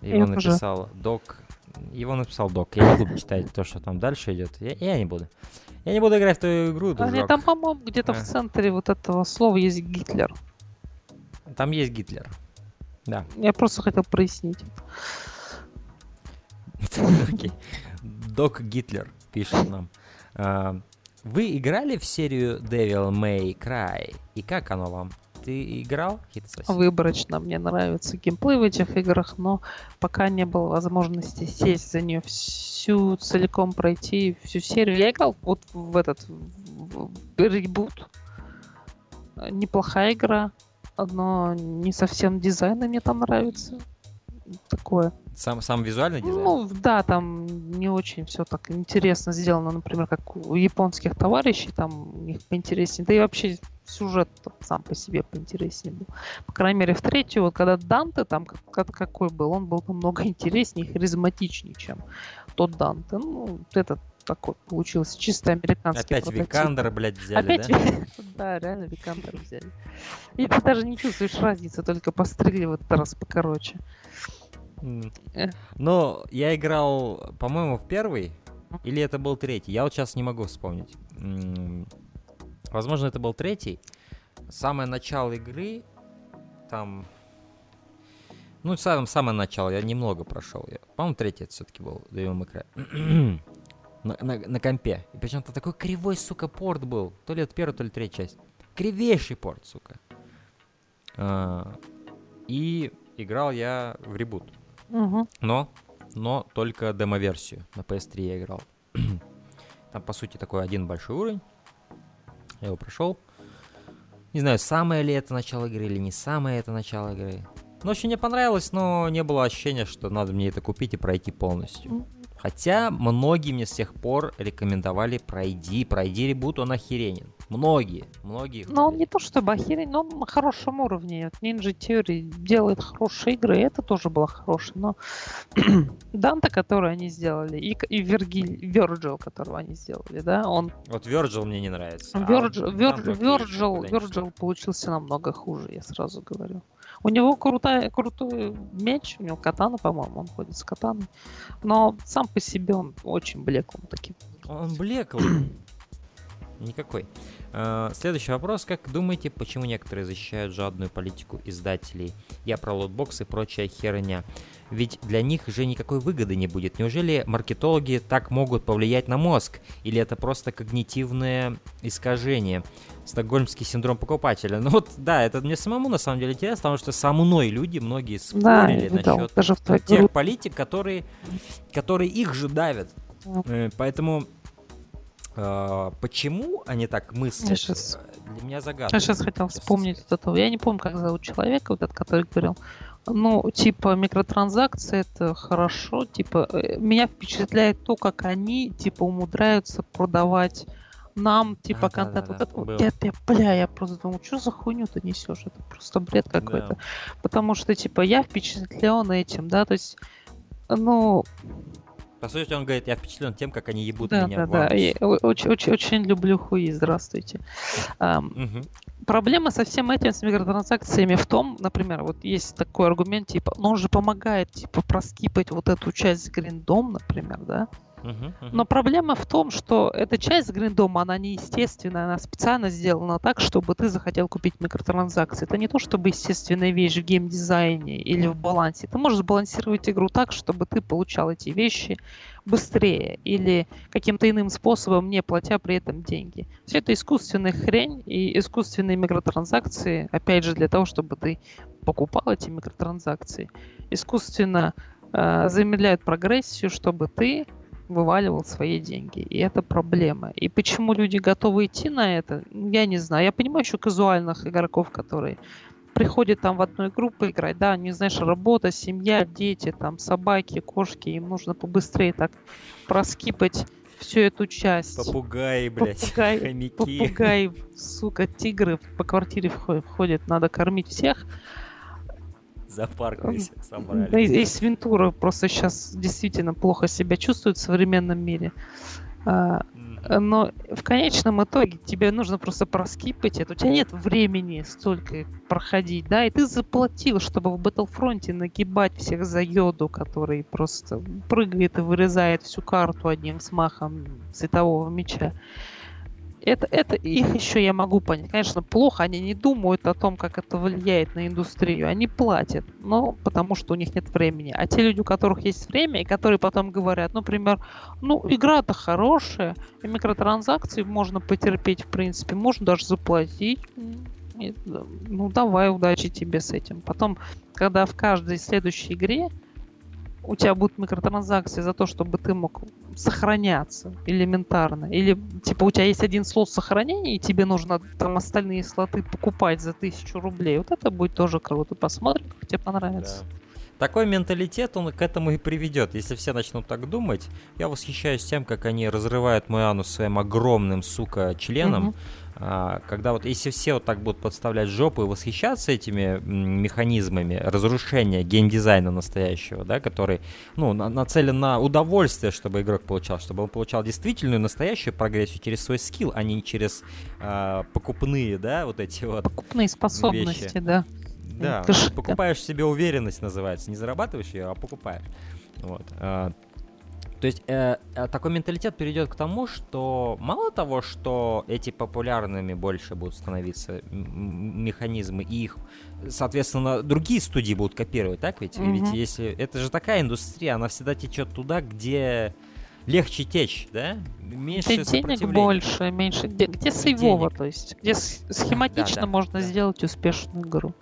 Его Я уже- написал док. Его написал док. Я не буду читать то, что там дальше идет. Я, я не буду. Я не буду играть в твою игру, А дружок. нет, там, по-моему, где-то в А. центре вот этого слова есть Гитлер. Там есть Гитлер. Да. Я просто хотел прояснить. Док Гитлер пишет нам. А, Вы играли в серию Devil May Cry? И как оно вам? Ты играл? Выборочно мне нравится геймплей в этих играх, но пока не было возможности сесть за нее всю целиком пройти, всю серию. Я играл вот в этот в ребут. Неплохая игра, но не совсем дизайн мне там нравится. Такое. Сам, сам визуальный дизайн? Ну, да, там не очень все так интересно сделано, например, как у японских товарищей, там у них поинтереснее. Да и вообще сюжет сам по себе поинтереснее был. По крайней мере, в третью, вот когда Данте там как- как- какой был, он был намного интереснее и харизматичнее, чем кто Данте. Ну, вот это такой получился чисто американский Опять прототип. Викандер, блядь, взяли, Опять, да? да, реально Викандер взяли. И ты даже не чувствуешь разницы, только пострели в этот раз покороче. Э. Но я играл, по-моему, в первый, или это был третий, я вот сейчас не могу вспомнить. Возможно, это был третий. Самое начало игры, там... Ну, сам, самое начало, я немного прошел. Я, по-моему, третий это все-таки был Devil May на, на- на компе. И причем то такой кривой, сука, порт был. То ли это первая, то ли третья часть. Кривейший порт, сука. А, и играл я в ребут. Мгм. Но, но только демо-версию. На PS3 я играл. Там, по сути, такой один большой уровень. Я его прошел. Не знаю, самое ли это начало игры или не самое это начало игры. Ну, очень мне понравилось, но не было ощущения, что надо мне это купить и пройти полностью. Хотя многие мне с тех пор рекомендовали пройди, пройди ребут, он охеренен. Многие, многие. Но он говорили. не то чтобы охерень, но он на хорошем уровне. Вот Ninja Theory делает хорошие игры, и это тоже было хорошее. Но Данта, который они сделали, и, и Вергиль, Virgil, которого они сделали, да, он Вот Virgil мне не нравится. а еще Virgil, куда-нибудь. Virgil получился намного хуже, я сразу говорю. У него крутая, крутой меч, у него катана, по-моему, он ходит с катаной. Но сам по себе он очень блеклым таким. Он блеклый. Никакой. Э, Следующий вопрос. Как думаете, почему некоторые защищают жадную политику издателей? Я про лотбоксы и прочая херня. Ведь для них же никакой выгоды не будет. Неужели маркетологи так могут повлиять на мозг? Или это просто когнитивное искажение? Стокгольмский синдром покупателя. Ну вот, да, это мне самому на самом деле интересно, потому что со мной люди, многие Да, спорили видал, насчет даже в твоей тех политик, которые, которые их же давят. Э, Поэтому почему они так мыслят, Я э, для меня загадка. Я сейчас хотел вспомнить вот этого. Я не помню, как зовут человека, вот этот, который говорил. Ну, типа, микротранзакции это хорошо. Типа, э, меня впечатляет то, как они, типа, умудряются продавать нам, типа, А, контент. вот это вот. было. Я, я, бля, я просто думаю, что за хуйню ты несешь? Это просто бред какой-то. Да. Потому что, типа, я впечатлен этим, да, то есть, ну, По сути, он говорит, я впечатлен тем, как они ебут да, меня да, да. Я очень, очень, очень люблю хуи, здравствуйте. Ам, Мгм. Проблема со всем этим, с микротранзакциями в том, например, вот есть такой аргумент, типа, ну он же помогает, типа, проскипать вот эту часть с гриндом, например, да? Но проблема в том, что эта часть с гриндом, она неестественная, она специально сделана так, чтобы ты захотел купить микротранзакции. Это не то, чтобы естественная вещь в геймдизайне или в балансе. Ты можешь сбалансировать игру так, чтобы ты получал эти вещи быстрее или каким-то иным способом, не платя при этом деньги. Все это искусственная хрень и искусственные микротранзакции, опять же, для того, чтобы ты покупал эти микротранзакции, искусственно э, замедляют прогрессию, чтобы ты вываливал свои деньги. И это проблема. И почему люди готовы идти на это, я не знаю. Я понимаю еще казуальных игроков, которые приходят там в одной группу играть, да, не знаешь, работа, семья, дети, там, собаки, кошки, им нужно побыстрее так проскипать всю эту часть. Попугаи, блядь, Попугай, хомяки. Попугай, сука, тигры по квартире вхо- входят, надо кормить всех. Мы всех Да, и Свинтура просто сейчас действительно плохо себя чувствует в современном мире. А, но в конечном итоге тебе нужно просто проскипать это. У тебя нет времени столько проходить, да, и ты заплатил, чтобы в Battlefront нагибать всех за йоду, который просто прыгает и вырезает всю карту одним смахом светового меча. Это, это их еще я могу понять. Конечно, плохо, они не думают о том, как это влияет на индустрию. Они платят, но потому что у них нет времени. А те люди, у которых есть время, и которые потом говорят, например, ну, игра-то хорошая, и микротранзакции можно потерпеть, в принципе, можно даже заплатить. Ну, давай, удачи тебе с этим. Потом, когда в каждой следующей игре у тебя будут микротранзакции за то, чтобы ты мог сохраняться элементарно. Или, типа, у тебя есть один слот сохранения, и тебе нужно там остальные слоты покупать за тысячу рублей. Вот это будет тоже круто. Посмотрим, как тебе понравится. Да. такой менталитет, он к этому и приведет. Если все начнут так думать, я восхищаюсь тем, как они разрывают мой анус своим огромным, сука, членом. Угу. А, когда вот если все вот так будут подставлять жопу и восхищаться этими механизмами разрушения геймдизайна настоящего, да, который, ну, на, нацелен на удовольствие, чтобы игрок получал, чтобы он получал действительную настоящую прогрессию через свой скилл, а не через а, покупные, да, вот эти вот покупные способности, вещи. да. Да, покупаешь себе уверенность называется, не зарабатываешь ее, а покупаешь. Вот. То есть э, э, такой менталитет перейдет к тому, что мало того, что эти популярными больше будут становиться механизмы, и их, соответственно, другие студии будут копировать, так ведь? Mm-hmm. Ведь если это же такая индустрия, она всегда течет туда, где легче течь, да? Меньше где денег больше, меньше. Где, где сейвово, то есть, где схематично да, да, можно да. сделать успешную игру.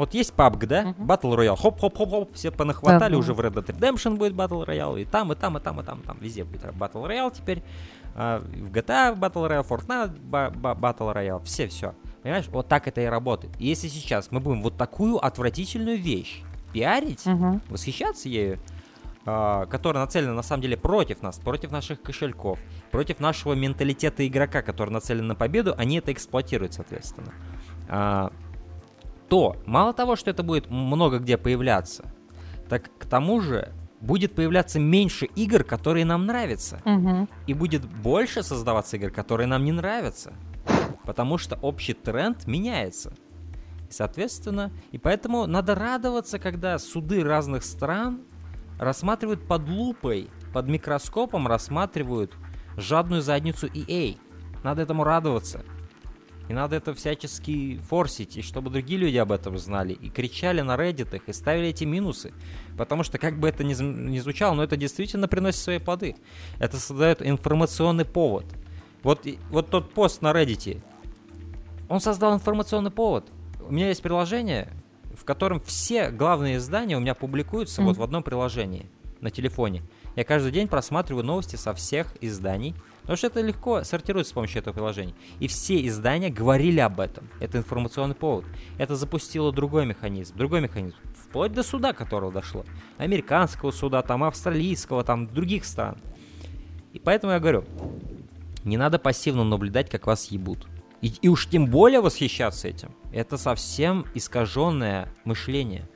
Вот есть PUBG, да? Uh-huh. Battle Royale. Хоп-хоп-хоп-хоп, все понахватали, да, уже в Red Dead Redemption будет Battle Royale, и там, и там, и там, и там, и там, везде будет Battle Royale теперь. Э, в GTA Battle Royale, Fortnite Battle Royale, все, все. Понимаешь, вот так это и работает. И если сейчас мы будем вот такую отвратительную вещь пиарить, uh-huh. восхищаться ею, Э, которая нацелена на самом деле против нас, против наших кошельков, против нашего менталитета игрока, который нацелен на победу, они это эксплуатируют, соответственно. Uh, то мало того, что это будет много где появляться, так к тому же будет появляться меньше игр, которые нам нравятся. Угу. И будет больше создаваться игр, которые нам не нравятся. Потому что общий тренд меняется. И, соответственно, и поэтому надо радоваться, когда суды разных стран рассматривают под лупой, под микроскопом рассматривают жадную задницу EA. Надо этому радоваться. И надо это всячески форсить, и чтобы другие люди об этом знали, и кричали на Reddit и ставили эти минусы. Потому что, как бы это ни, ни звучало, но это действительно приносит свои плоды. Это создает информационный повод. Вот, вот тот пост на Reddit, он создал информационный повод. У меня есть приложение, в котором все главные издания у меня публикуются mm. вот в одном приложении на телефоне. Я каждый день просматриваю новости со всех изданий, Потому что это легко сортируется с помощью этого приложения. И все издания говорили об этом. Это информационный повод. Это запустило другой механизм. Другой механизм. Вплоть до суда, которого дошло. Американского суда, там австралийского, там других стран. И поэтому я говорю, не надо пассивно наблюдать, как вас ебут. И, и уж тем более восхищаться этим. Это совсем искаженное мышление.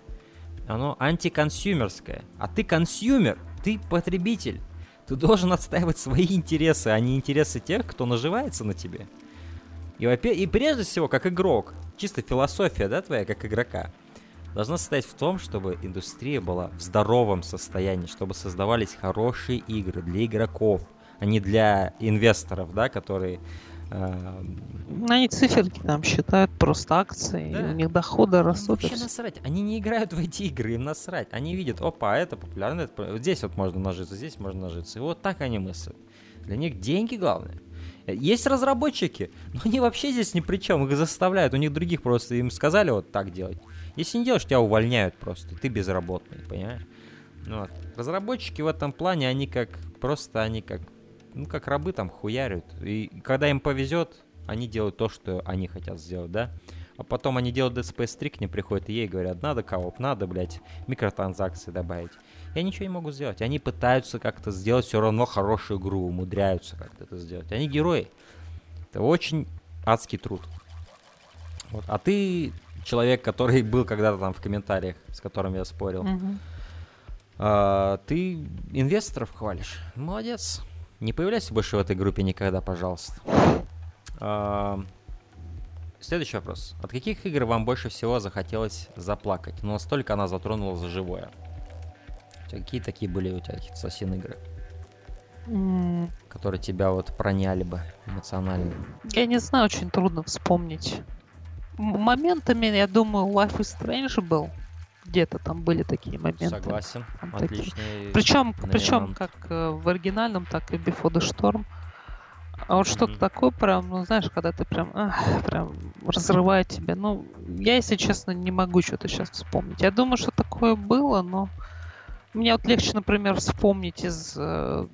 Оно антиконсюмерское. А ты consumer, ты потребитель. Ты должен отстаивать свои интересы, а не интересы тех, кто наживается на тебе. И, и прежде всего, как игрок, чисто философия, да, твоя, как игрока, должна состоять в том, чтобы индустрия была в здоровом состоянии, чтобы создавались хорошие игры для игроков, а не для инвесторов, да, которые они циферки там считают просто акции, да. у них доходы растут. Им вообще насрать, они не играют в эти игры, им насрать. Они видят, опа, это популярно, это... вот здесь вот можно нажиться, здесь можно нажиться. И вот так они мыслят. Для них деньги главное. Есть разработчики, но они вообще здесь ни при чем, их заставляют, у них других просто, им сказали вот так делать. Если не делаешь, тебя увольняют просто, ты безработный, понимаешь? Ну вот. Разработчики в этом плане, они как, просто они как ну, как рабы там хуярят. И когда им повезет, они делают то, что они хотят сделать, да? А потом они делают Dead Space 3, к ним приходят и ей говорят, надо кооп, надо, блядь, микротранзакции добавить. Я ничего не могу сделать. Они пытаются как-то сделать все равно хорошую игру, умудряются как-то это сделать. Они герои. Это очень адский труд. Вот. А ты человек, который был когда-то там в комментариях, с которым я спорил. Mm-hmm. А, ты инвесторов хвалишь. Молодец. Не появляйся больше в этой группе никогда, пожалуйста. А, следующий вопрос. От каких игр вам больше всего захотелось заплакать? Но настолько она затронула за живое. Какие такие были у тебя совсем игры? Mm. Которые тебя вот проняли бы эмоционально? Я не знаю, очень трудно вспомнить. Моментами, я думаю, Life is Strange был где-то там были такие моменты. Согласен. Отличный. Причем, причем как э, в оригинальном, так и Before the Storm. А вот mm-hmm. что-то такое прям, ну знаешь, когда ты прям, ах, прям разрывает тебя. Ну, я, если честно, не могу что-то сейчас вспомнить. Я думаю, что такое было, но мне вот легче, например, вспомнить из э,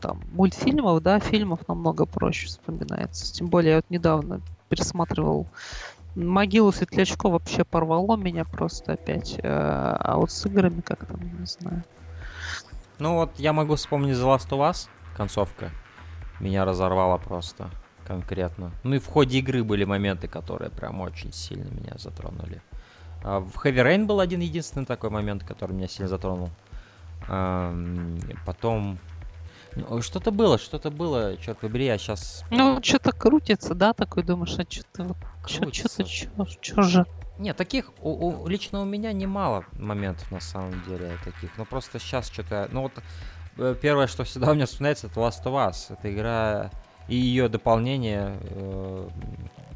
там мультфильмов, да, фильмов намного проще вспоминается. Тем более я вот недавно пересматривал могилу Светлячкова вообще порвало меня просто опять. Э, а вот с играми как-то, не знаю. Ну вот я могу вспомнить The Last of Us, концовка. Меня разорвала просто конкретно. Ну и в ходе игры были моменты, которые прям очень сильно меня затронули. А в Heavy Rain был один единственный такой момент, который меня сильно затронул. Потом ну, что-то было, что-то было, черт побери, я сейчас... Ну, что-то крутится, да, такой думаешь, а что-то вот, что-то, что же... Нет, таких у, у, лично у меня немало моментов на самом деле таких. Но просто сейчас что-то. Ну вот э, первое, что всегда у меня вспоминается, это Last of Us. Это игра и ее дополнение э,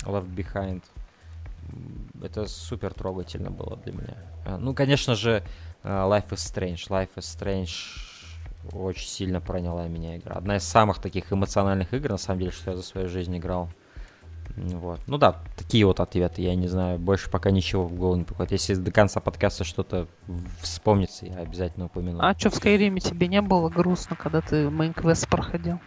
Left Behind. Это супер трогательно было для меня. Э, ну, конечно же, э, Life is Strange. Life is Strange очень сильно проняла меня игра. Одна из самых таких эмоциональных игр, на самом деле, что я за свою жизнь играл. Вот. Ну да, такие вот ответы, я не знаю, больше пока ничего в голову не приходит. Если до конца подкаста что-то вспомнится, я обязательно упомяну. А что, в Скайриме тебе не было грустно, когда ты main квест проходил?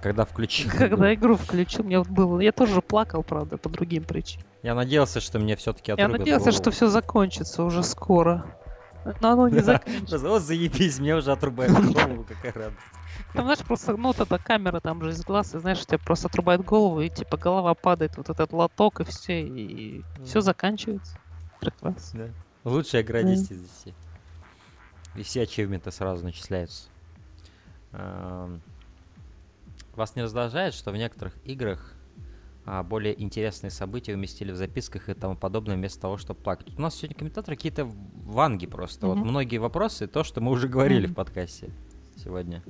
Когда включил. Когда игру включил, мне было. Я тоже плакал, правда, по другим причинам. Я надеялся, что мне все-таки Я надеялся, голову. что все закончится уже скоро. Но оно не заканчивается. Вот заебись, мне уже отрубает голову, какая радость. Там, знаешь, просто, ну, вот эта камера там же из глаз, и, знаешь, тебе просто отрубает голову, и, типа, голова падает, вот этот лоток, и все, и все заканчивается. Прекрасно. Да. Лучшая игра 10 из 10. И все ачивменты сразу начисляются. Вас не раздражает, что в некоторых играх более интересные события уместили в записках и тому подобное, вместо того, чтобы плакать. У нас сегодня комментаторы какие-то ванги просто. Mm-hmm. Вот многие вопросы, то, что мы уже говорили mm-hmm. в подкасте сегодня.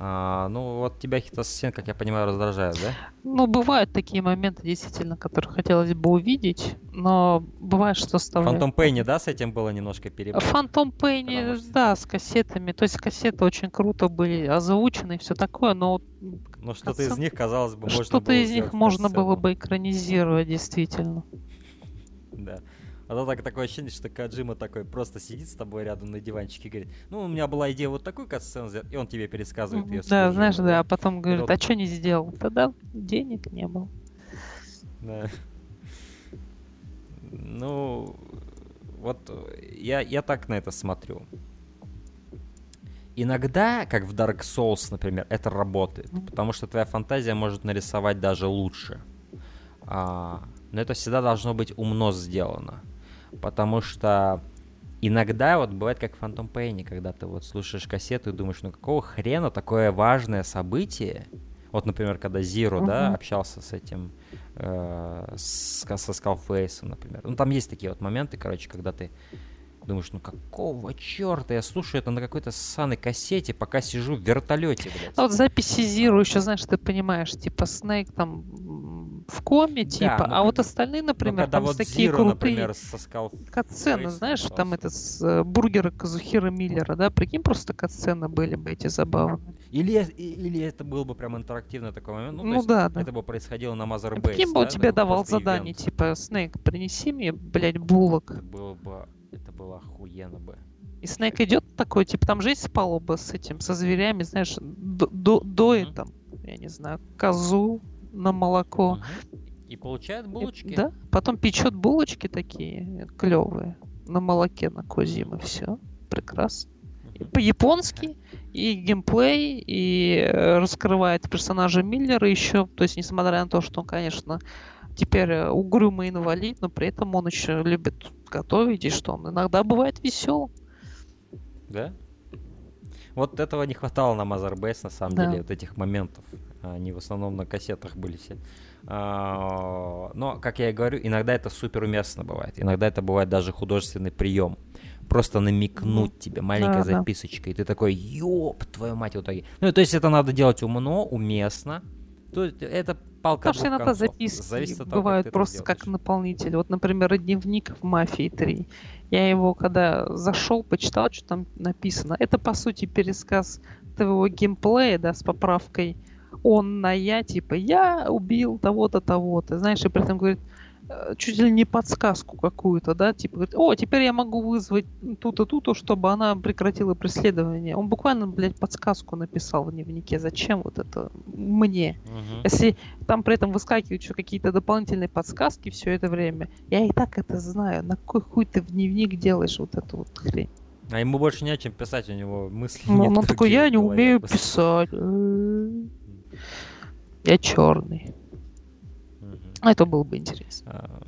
А, ну, вот тебя Assassin, как я понимаю, раздражает, да? Ну, бывают такие моменты, действительно, которые хотелось бы увидеть, но бывает, что оставляют. Фантом Пейни, да, с этим было немножко перебор? Фантом Пейни, да, с кассетами. То есть кассеты очень круто были озвучены и все такое, но... Но что-то из них, казалось бы, можно Что-то из них можно было бы экранизировать, действительно. Да. А то так, такое ощущение, что Каджима такой просто сидит с тобой рядом на диванчике и говорит, ну, у меня была идея вот такую катсцену сделать, и он тебе пересказывает ее. Да, знаешь, да, а потом говорит, вот... а что не сделал? Тогда денег не было. Да. Ну, вот я, я так на это смотрю. Иногда, как в Dark Souls, например, это работает, потому что твоя фантазия может нарисовать даже лучше. А, но это всегда должно быть умно сделано потому что иногда вот бывает как в Phantom Pain, когда ты вот слушаешь кассету и думаешь, ну какого хрена такое важное событие, вот, например, когда Зиро, uh-huh. да, общался с этим, э, с, со Скалфейсом, например. Ну, там есть такие вот моменты, короче, когда ты Думаешь, ну какого черта я слушаю это на какой-то ссаной кассете, пока сижу в вертолете, блядь. А вот записи Zero еще, знаешь, ты понимаешь, типа Снейк там в коме, типа, да, ну, а вот остальные, например, ну, там вот такие Zero, крутые например, соскал... катсцены, знаешь, остался. там этот с, э, бургеры Казухира Миллера, да, прикинь, просто катсцены были бы эти забавные. Или, или это был бы прям интерактивный такой момент, ну, ну да, да. это бы происходило на Base. Каким бы да, тебе давал задание, ивент. типа, Снейк, принеси мне, блядь, булок. Это было бы это было охуенно бы. И Снейк идет такой, типа, там же есть палуба с этим, со зверями, знаешь, до, доит mm-hmm. там, я не знаю, козу на молоко. Mm-hmm. И получает булочки. И, да, потом печет булочки такие клевые на молоке, на козьем, и все. Прекрасно. По-японски, и геймплей, и э, раскрывает персонажа Миллера еще. То есть, несмотря на то, что он, конечно, теперь э, угрюмый инвалид, но при этом он еще любит готовить, и что он иногда бывает весел. Да? Вот этого не хватало на Mother на самом да. деле, вот этих моментов. Они в основном на кассетах были все. А, но, как я и говорю, иногда это супер уместно бывает. Иногда это бывает даже художественный прием. Просто намекнуть mm. тебе маленькой. Да. И ты такой, ёб, твою мать, в итоге. Ну, то есть это надо делать умно, уместно. То есть это палка Потому что иногда записки Зависит от того, бывают как просто как наполнитель. Вот, например, дневник в «Мафии 3». Я его, когда зашел, почитал, что там написано. Это, по сути, пересказ твоего геймплея, да, с поправкой он на я, типа, я убил того-то, того-то. Знаешь, и при этом говорит, чуть ли не подсказку какую-то, да, типа, говорит, о, теперь я могу вызвать ту-то, ту-то, чтобы она прекратила преследование. Он буквально, блядь, подсказку написал в дневнике. Зачем вот это мне? Мгм. Если там при этом выскакивают еще какие-то дополнительные подсказки все это время, я и так это знаю. На какой хуй ты в дневник делаешь вот эту вот хрень? А ему больше не о чем писать, у него мысли Ну, нет он такой, другие я не умею просто». писать. Э, Я черный. А это было бы интересно. А,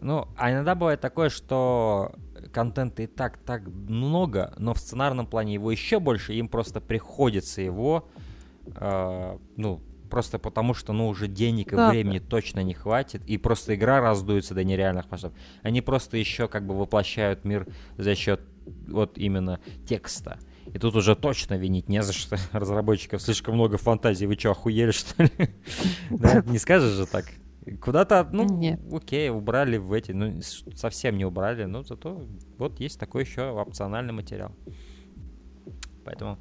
Ну, а иногда бывает такое, что контента и так так много, но в сценарном плане его еще больше, им просто приходится его, а, ну, просто потому что, ну, уже денег и Да, времени точно не хватит, и просто игра раздуется до нереальных масштабов. Они просто еще как бы воплощают мир за счет вот именно текста. И тут уже точно винить не за что. Разработчиков слишком много фантазий. Вы что, охуели, что ли? Да, Не скажешь же так. Куда-то, ну, Нет. окей, убрали в эти, ну, совсем не убрали, но зато вот есть такой еще опциональный материал. Поэтому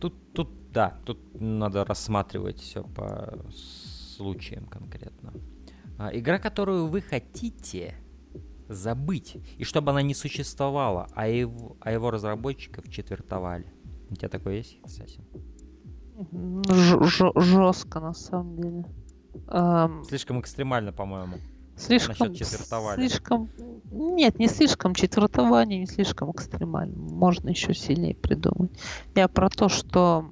тут, тут, да, тут надо рассматривать все по случаям конкретно. А, игра, которую вы хотите забыть, и чтобы она не существовала, а его, а его разработчиков четвертовали. У тебя такое есть, кстати? Жестко, на самом деле. Слишком экстремально, по-моему. Слишком, слишком, нет, не слишком четвертование, не слишком экстремально. Можно еще сильнее придумать. Я про то, что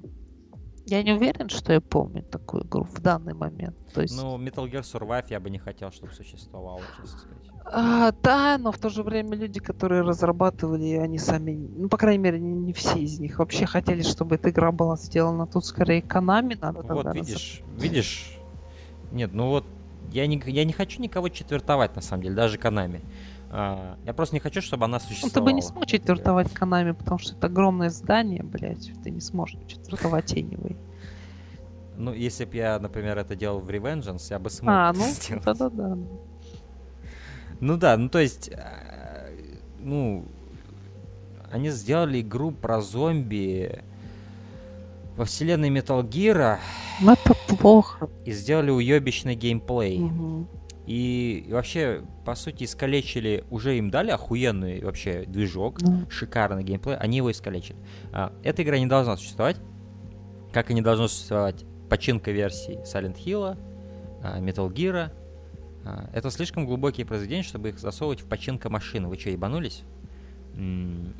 я не уверен, что я помню такую игру в данный момент. То есть, Ну, Metal Gear Survive я бы не хотел, чтобы существовало, честно сказать. а, да, но в то же время люди, которые разрабатывали, они сами, ну, по крайней мере, не, не все из них вообще хотели, чтобы эта игра была сделана. Тут скорее Konami надо Вот, видишь, видишь. Нет, ну вот, я не, я не хочу никого четвертовать, на самом деле, даже Канами. я просто не хочу, чтобы она Ну, ты существовала. бы не смог четвертовать Konami, потому что это огромное здание, блядь. Ты не сможешь четвертовать Anyway. Ну, если бы я, например, это делал в Revengeance, я бы смог А, ну, сделать. да-да-да. Ну да, ну то есть, э, ну, они сделали игру про зомби во вселенной Metal Gear Ну, это плохо. и сделали уебищный геймплей. Мгм. И, и вообще, по сути, искалечили, уже им дали охуенный вообще движок, Ну, шикарный геймплей, они его искалечили. А, эта игра не должна существовать, как и не должно существовать починка версий Silent Hill, а, Metal Gear. А, это слишком глубокие произведения, чтобы их засовывать в починка машины. Вы что, ебанулись? М,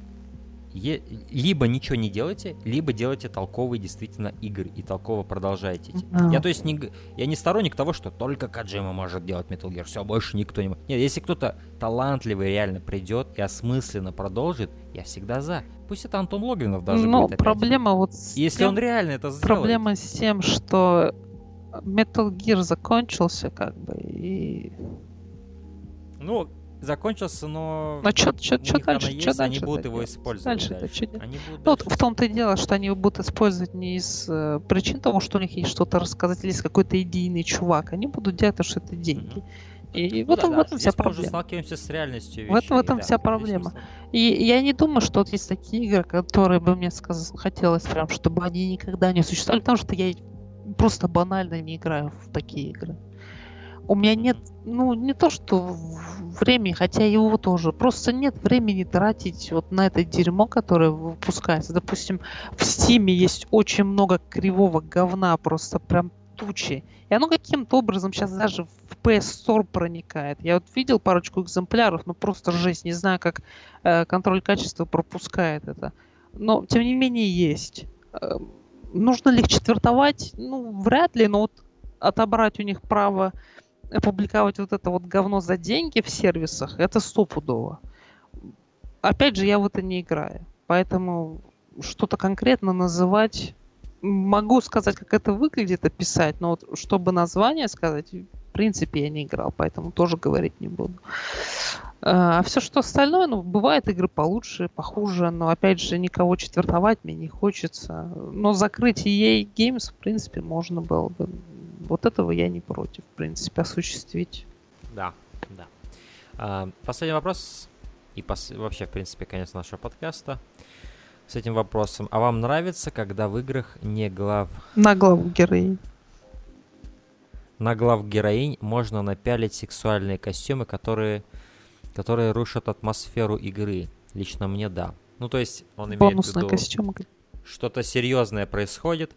е- либо ничего не делайте, либо делайте толковые действительно игры и толково продолжайте. Да. Я то есть не, я не сторонник того, что только Каджима может делать Metal Gear, все, больше никто не может. Нет, если кто-то талантливый реально придет и осмысленно продолжит, я всегда за. Пусть это Антон Логвинов даже Но будет опять. проблема вот с Если тем- он реально это сделает. Проблема с тем, что Metal Gear закончился, как бы, и... Ну, закончился, но... Ну, чё, чё, у чё них она дальше, есть, чё они дальше будут его использовать дальше. чё делать? Они будут Ну, вот дальше в том-то и дело, что они его будут использовать не из э, причин того, что у них есть что-то рассказать, или есть какой-то идейный чувак. Они будут делать, потому что это деньги. И, и в Ну этом, да, в да, этом вся здесь мы уже проблема. сталкиваемся с реальностью В этом- в вещей, этом да, вся проблема. И я не думаю, что вот есть такие игры, которые бы мне сказ... хотелось прям, чтобы они никогда не существовали, потому что я просто банально не играю в такие игры. У меня нет, ну, не то что времени, хотя его тоже, просто нет времени тратить вот на это дерьмо, которое выпускается. Допустим, в Стиме есть очень много кривого говна, просто прям тучи. И оно каким-то образом сейчас даже в PS Store проникает. Я вот видел парочку экземпляров, ну просто жесть. Не знаю, как э, контроль качества пропускает это. Но, тем не менее, есть. Э, нужно ли их четвертовать? Ну, вряд ли, но вот отобрать у них право опубликовать вот это вот говно за деньги в сервисах, это стопудово. Опять же, я в это не играю. Поэтому что-то конкретно называть могу сказать, как это выглядит, описать, но вот чтобы название сказать, в принципе, я не играл, поэтому тоже говорить не буду. А все, что остальное, ну, бывает игры получше, похуже, но, опять же, никого четвертовать мне не хочется. Но закрыть EA Games, в принципе, можно было бы. Вот этого я не против, в принципе, осуществить. Да, да. А, последний вопрос. И пос- вообще, в принципе, конец нашего подкаста. С этим вопросом. А вам нравится, когда в играх не глав... На главу героинь. на глав героинь можно напялить сексуальные костюмы, которые, которые рушат атмосферу игры. Лично мне да. Ну, то есть, он имеет Бонусные в виду, костюмы. что-то серьезное происходит,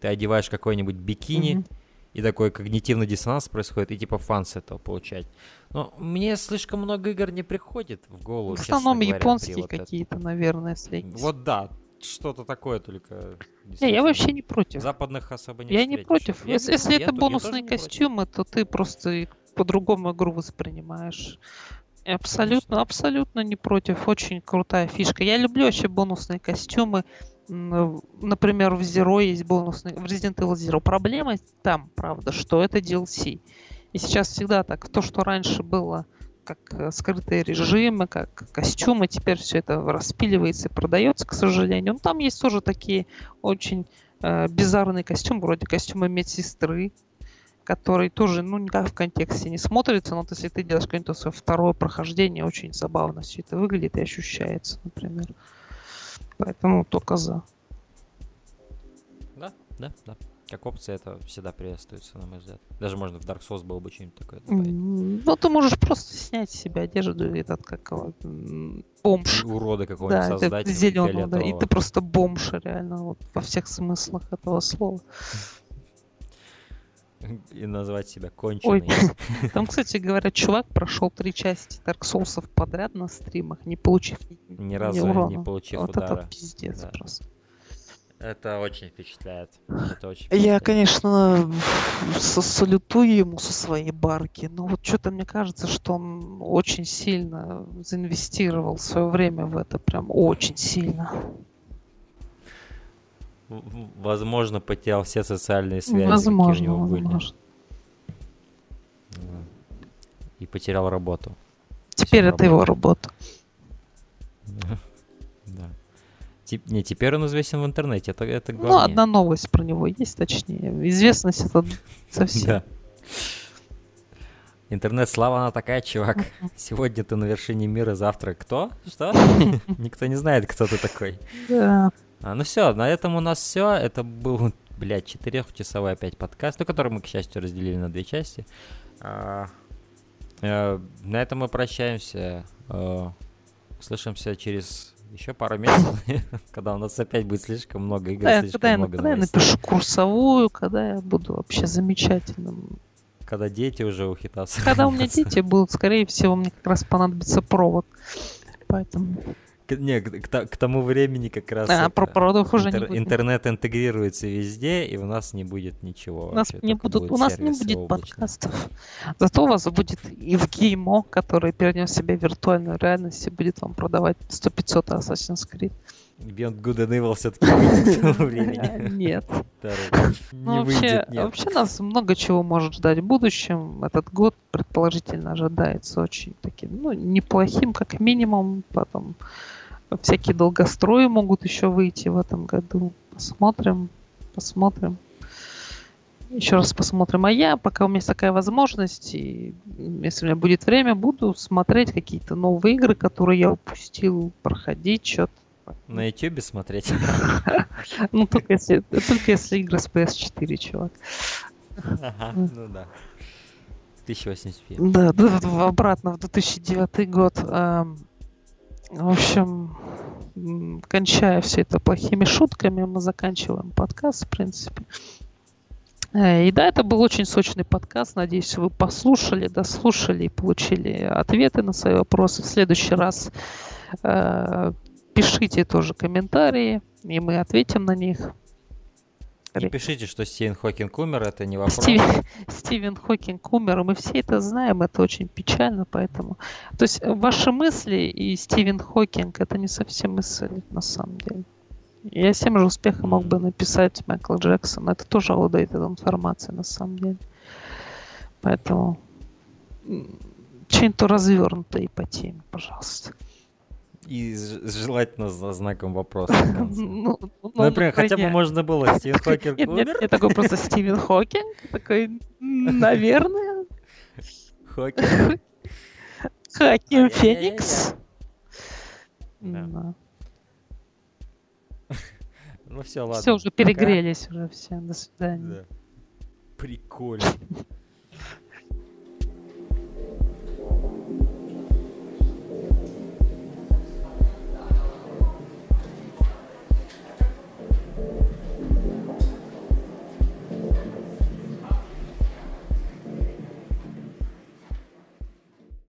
ты одеваешь какой-нибудь бикини, Мгм. И такой когнитивный диссонанс происходит, и типа фан с этого получать. Но мне слишком много игр не приходит в голову, В основном говоря, японские вот какие-то, наверное, если... Вот да, что-то такое только. Не, я вообще не против. Западных особо не Я не встретишь. против. Я Если, не- если я это то- я бонусные не против. костюмы, то ты просто по-другому игру воспринимаешь. Абсолютно, абсолютно не против. Очень крутая фишка. Я люблю вообще бонусные костюмы. В- Например, в Zero есть бонусный, в Resident Evil Zero. Проблема там, правда, что это DLC. И сейчас всегда так. То, что раньше было как э, скрытые режимы, как костюмы, теперь все это распиливается и продается, к сожалению. Но там есть тоже такие очень э, бизарный костюм, вроде костюма медсестры, который тоже, ну, никак в контексте не смотрится, но вот если ты делаешь какое-нибудь свое второе прохождение, очень забавно все это выглядит и ощущается, например. Поэтому только за. Да, да, да. Как опция это всегда приветствуется, на мой взгляд. Даже можно в Dark Souls было бы что-нибудь такое добавить. Ну, ты можешь просто снять с себя одежду, и этот, как его, м, бомж. И Урода какого-нибудь Да, создать. зеленого, да. И ты просто бомж, реально, вот во всех смыслах этого слова. И назвать себя конченый. Там, кстати говоря, чувак прошел три части Dark Souls подряд на стримах, не получив ни, Ни разу не урона. получив вот удара. это пиздец Да. просто. Это очень впечатляет. Это очень Я, впечатляет. конечно, со- салютую ему со своей барки, но вот что-то мне кажется, что он очень сильно заинвестировал свое время в это, прям очень сильно. Возможно, потерял все социальные связи, какие у возможно, него были. возможно. И потерял работу. Теперь Всё это его работает. работа. Да. Не, теперь он известен в интернете, это, это Ну, главное. одна новость про него есть, точнее. Известность это совсем. Да. Интернет-слава, она такая, чувак. Сегодня ты на вершине мира, завтра кто? Что? Никто не знает, кто ты такой. Да. А, ну все, на этом у нас все. Это был, блядь, четырехчасовой опять подкаст, ну, который мы, к счастью, разделили на две части. А, э, на этом мы прощаемся. Э, Услышимся через еще пару месяцев, когда у нас опять будет слишком много игр, Когда, я- слишком когда я, много когда я напишу курсовую, когда я буду вообще замечательным. Когда дети уже у хита Когда у меня дети будут, скорее всего, мне как раз понадобится провод. Поэтому Не, к, к то- к тому времени как раз а, это, про проводов уже не интер- будет. интернет интегрируется везде, и у нас не будет ничего. У нас вообще, не будут, будет у нас не будет облачные. подкастов. Зато у вас будет Евгеймо, который перенес себя в виртуальную реальность и будет вам продавать 100-500 Assassin's Creed. Beyond Good and Evil все-таки к тому времени. Нет. Ну, Не вообще, вообще нас много чего может ждать в будущем. Этот год предположительно ожидается очень таким, ну, неплохим, как минимум. Потом всякие долгострои могут еще выйти в этом году. Посмотрим, посмотрим. Еще раз посмотрим. А я, пока у меня есть такая возможность, и если у меня будет время, буду смотреть какие-то новые игры, которые я упустил, проходить что-то. На YouTube смотреть. Ну, только если, только если игры с PS4, чувак. Ага, Ну да. 1080p. Да, д- обратно в 2009 год. В общем, кончая все это плохими шутками, мы заканчиваем подкаст, в принципе. Э, И да, это был очень сочный подкаст. Надеюсь, вы послушали, дослушали и получили ответы на свои вопросы. В следующий раз э, пишите тоже комментарии, и мы ответим на них. Не пишите, что Стивен Хокинг умер, это не вопрос. Стивен, Стивен Хокинг умер, мы все это знаем, это очень печально, поэтому... То есть э, ваши мысли и Стивен Хокинг это не совсем мысли, на самом деле. Я с тем же успехом мог бы написать Майкл Джексон, это тоже обладает этой информацией, на самом деле. Поэтому развернутое и по теме, пожалуйста. И желательно за знаком вопроса. в конце. Ну, Ну, например, хотя бы можно было Стивен Хокинг Нет, нет, умер? я такой просто Стивен Хокинг, такой, наверное, Хокинг. Хаким Ай-яй-яй-яй-яй. Феникс. Ну все, ладно. Все, уже перегрелись уже все. До свидания. Да. Прикольно.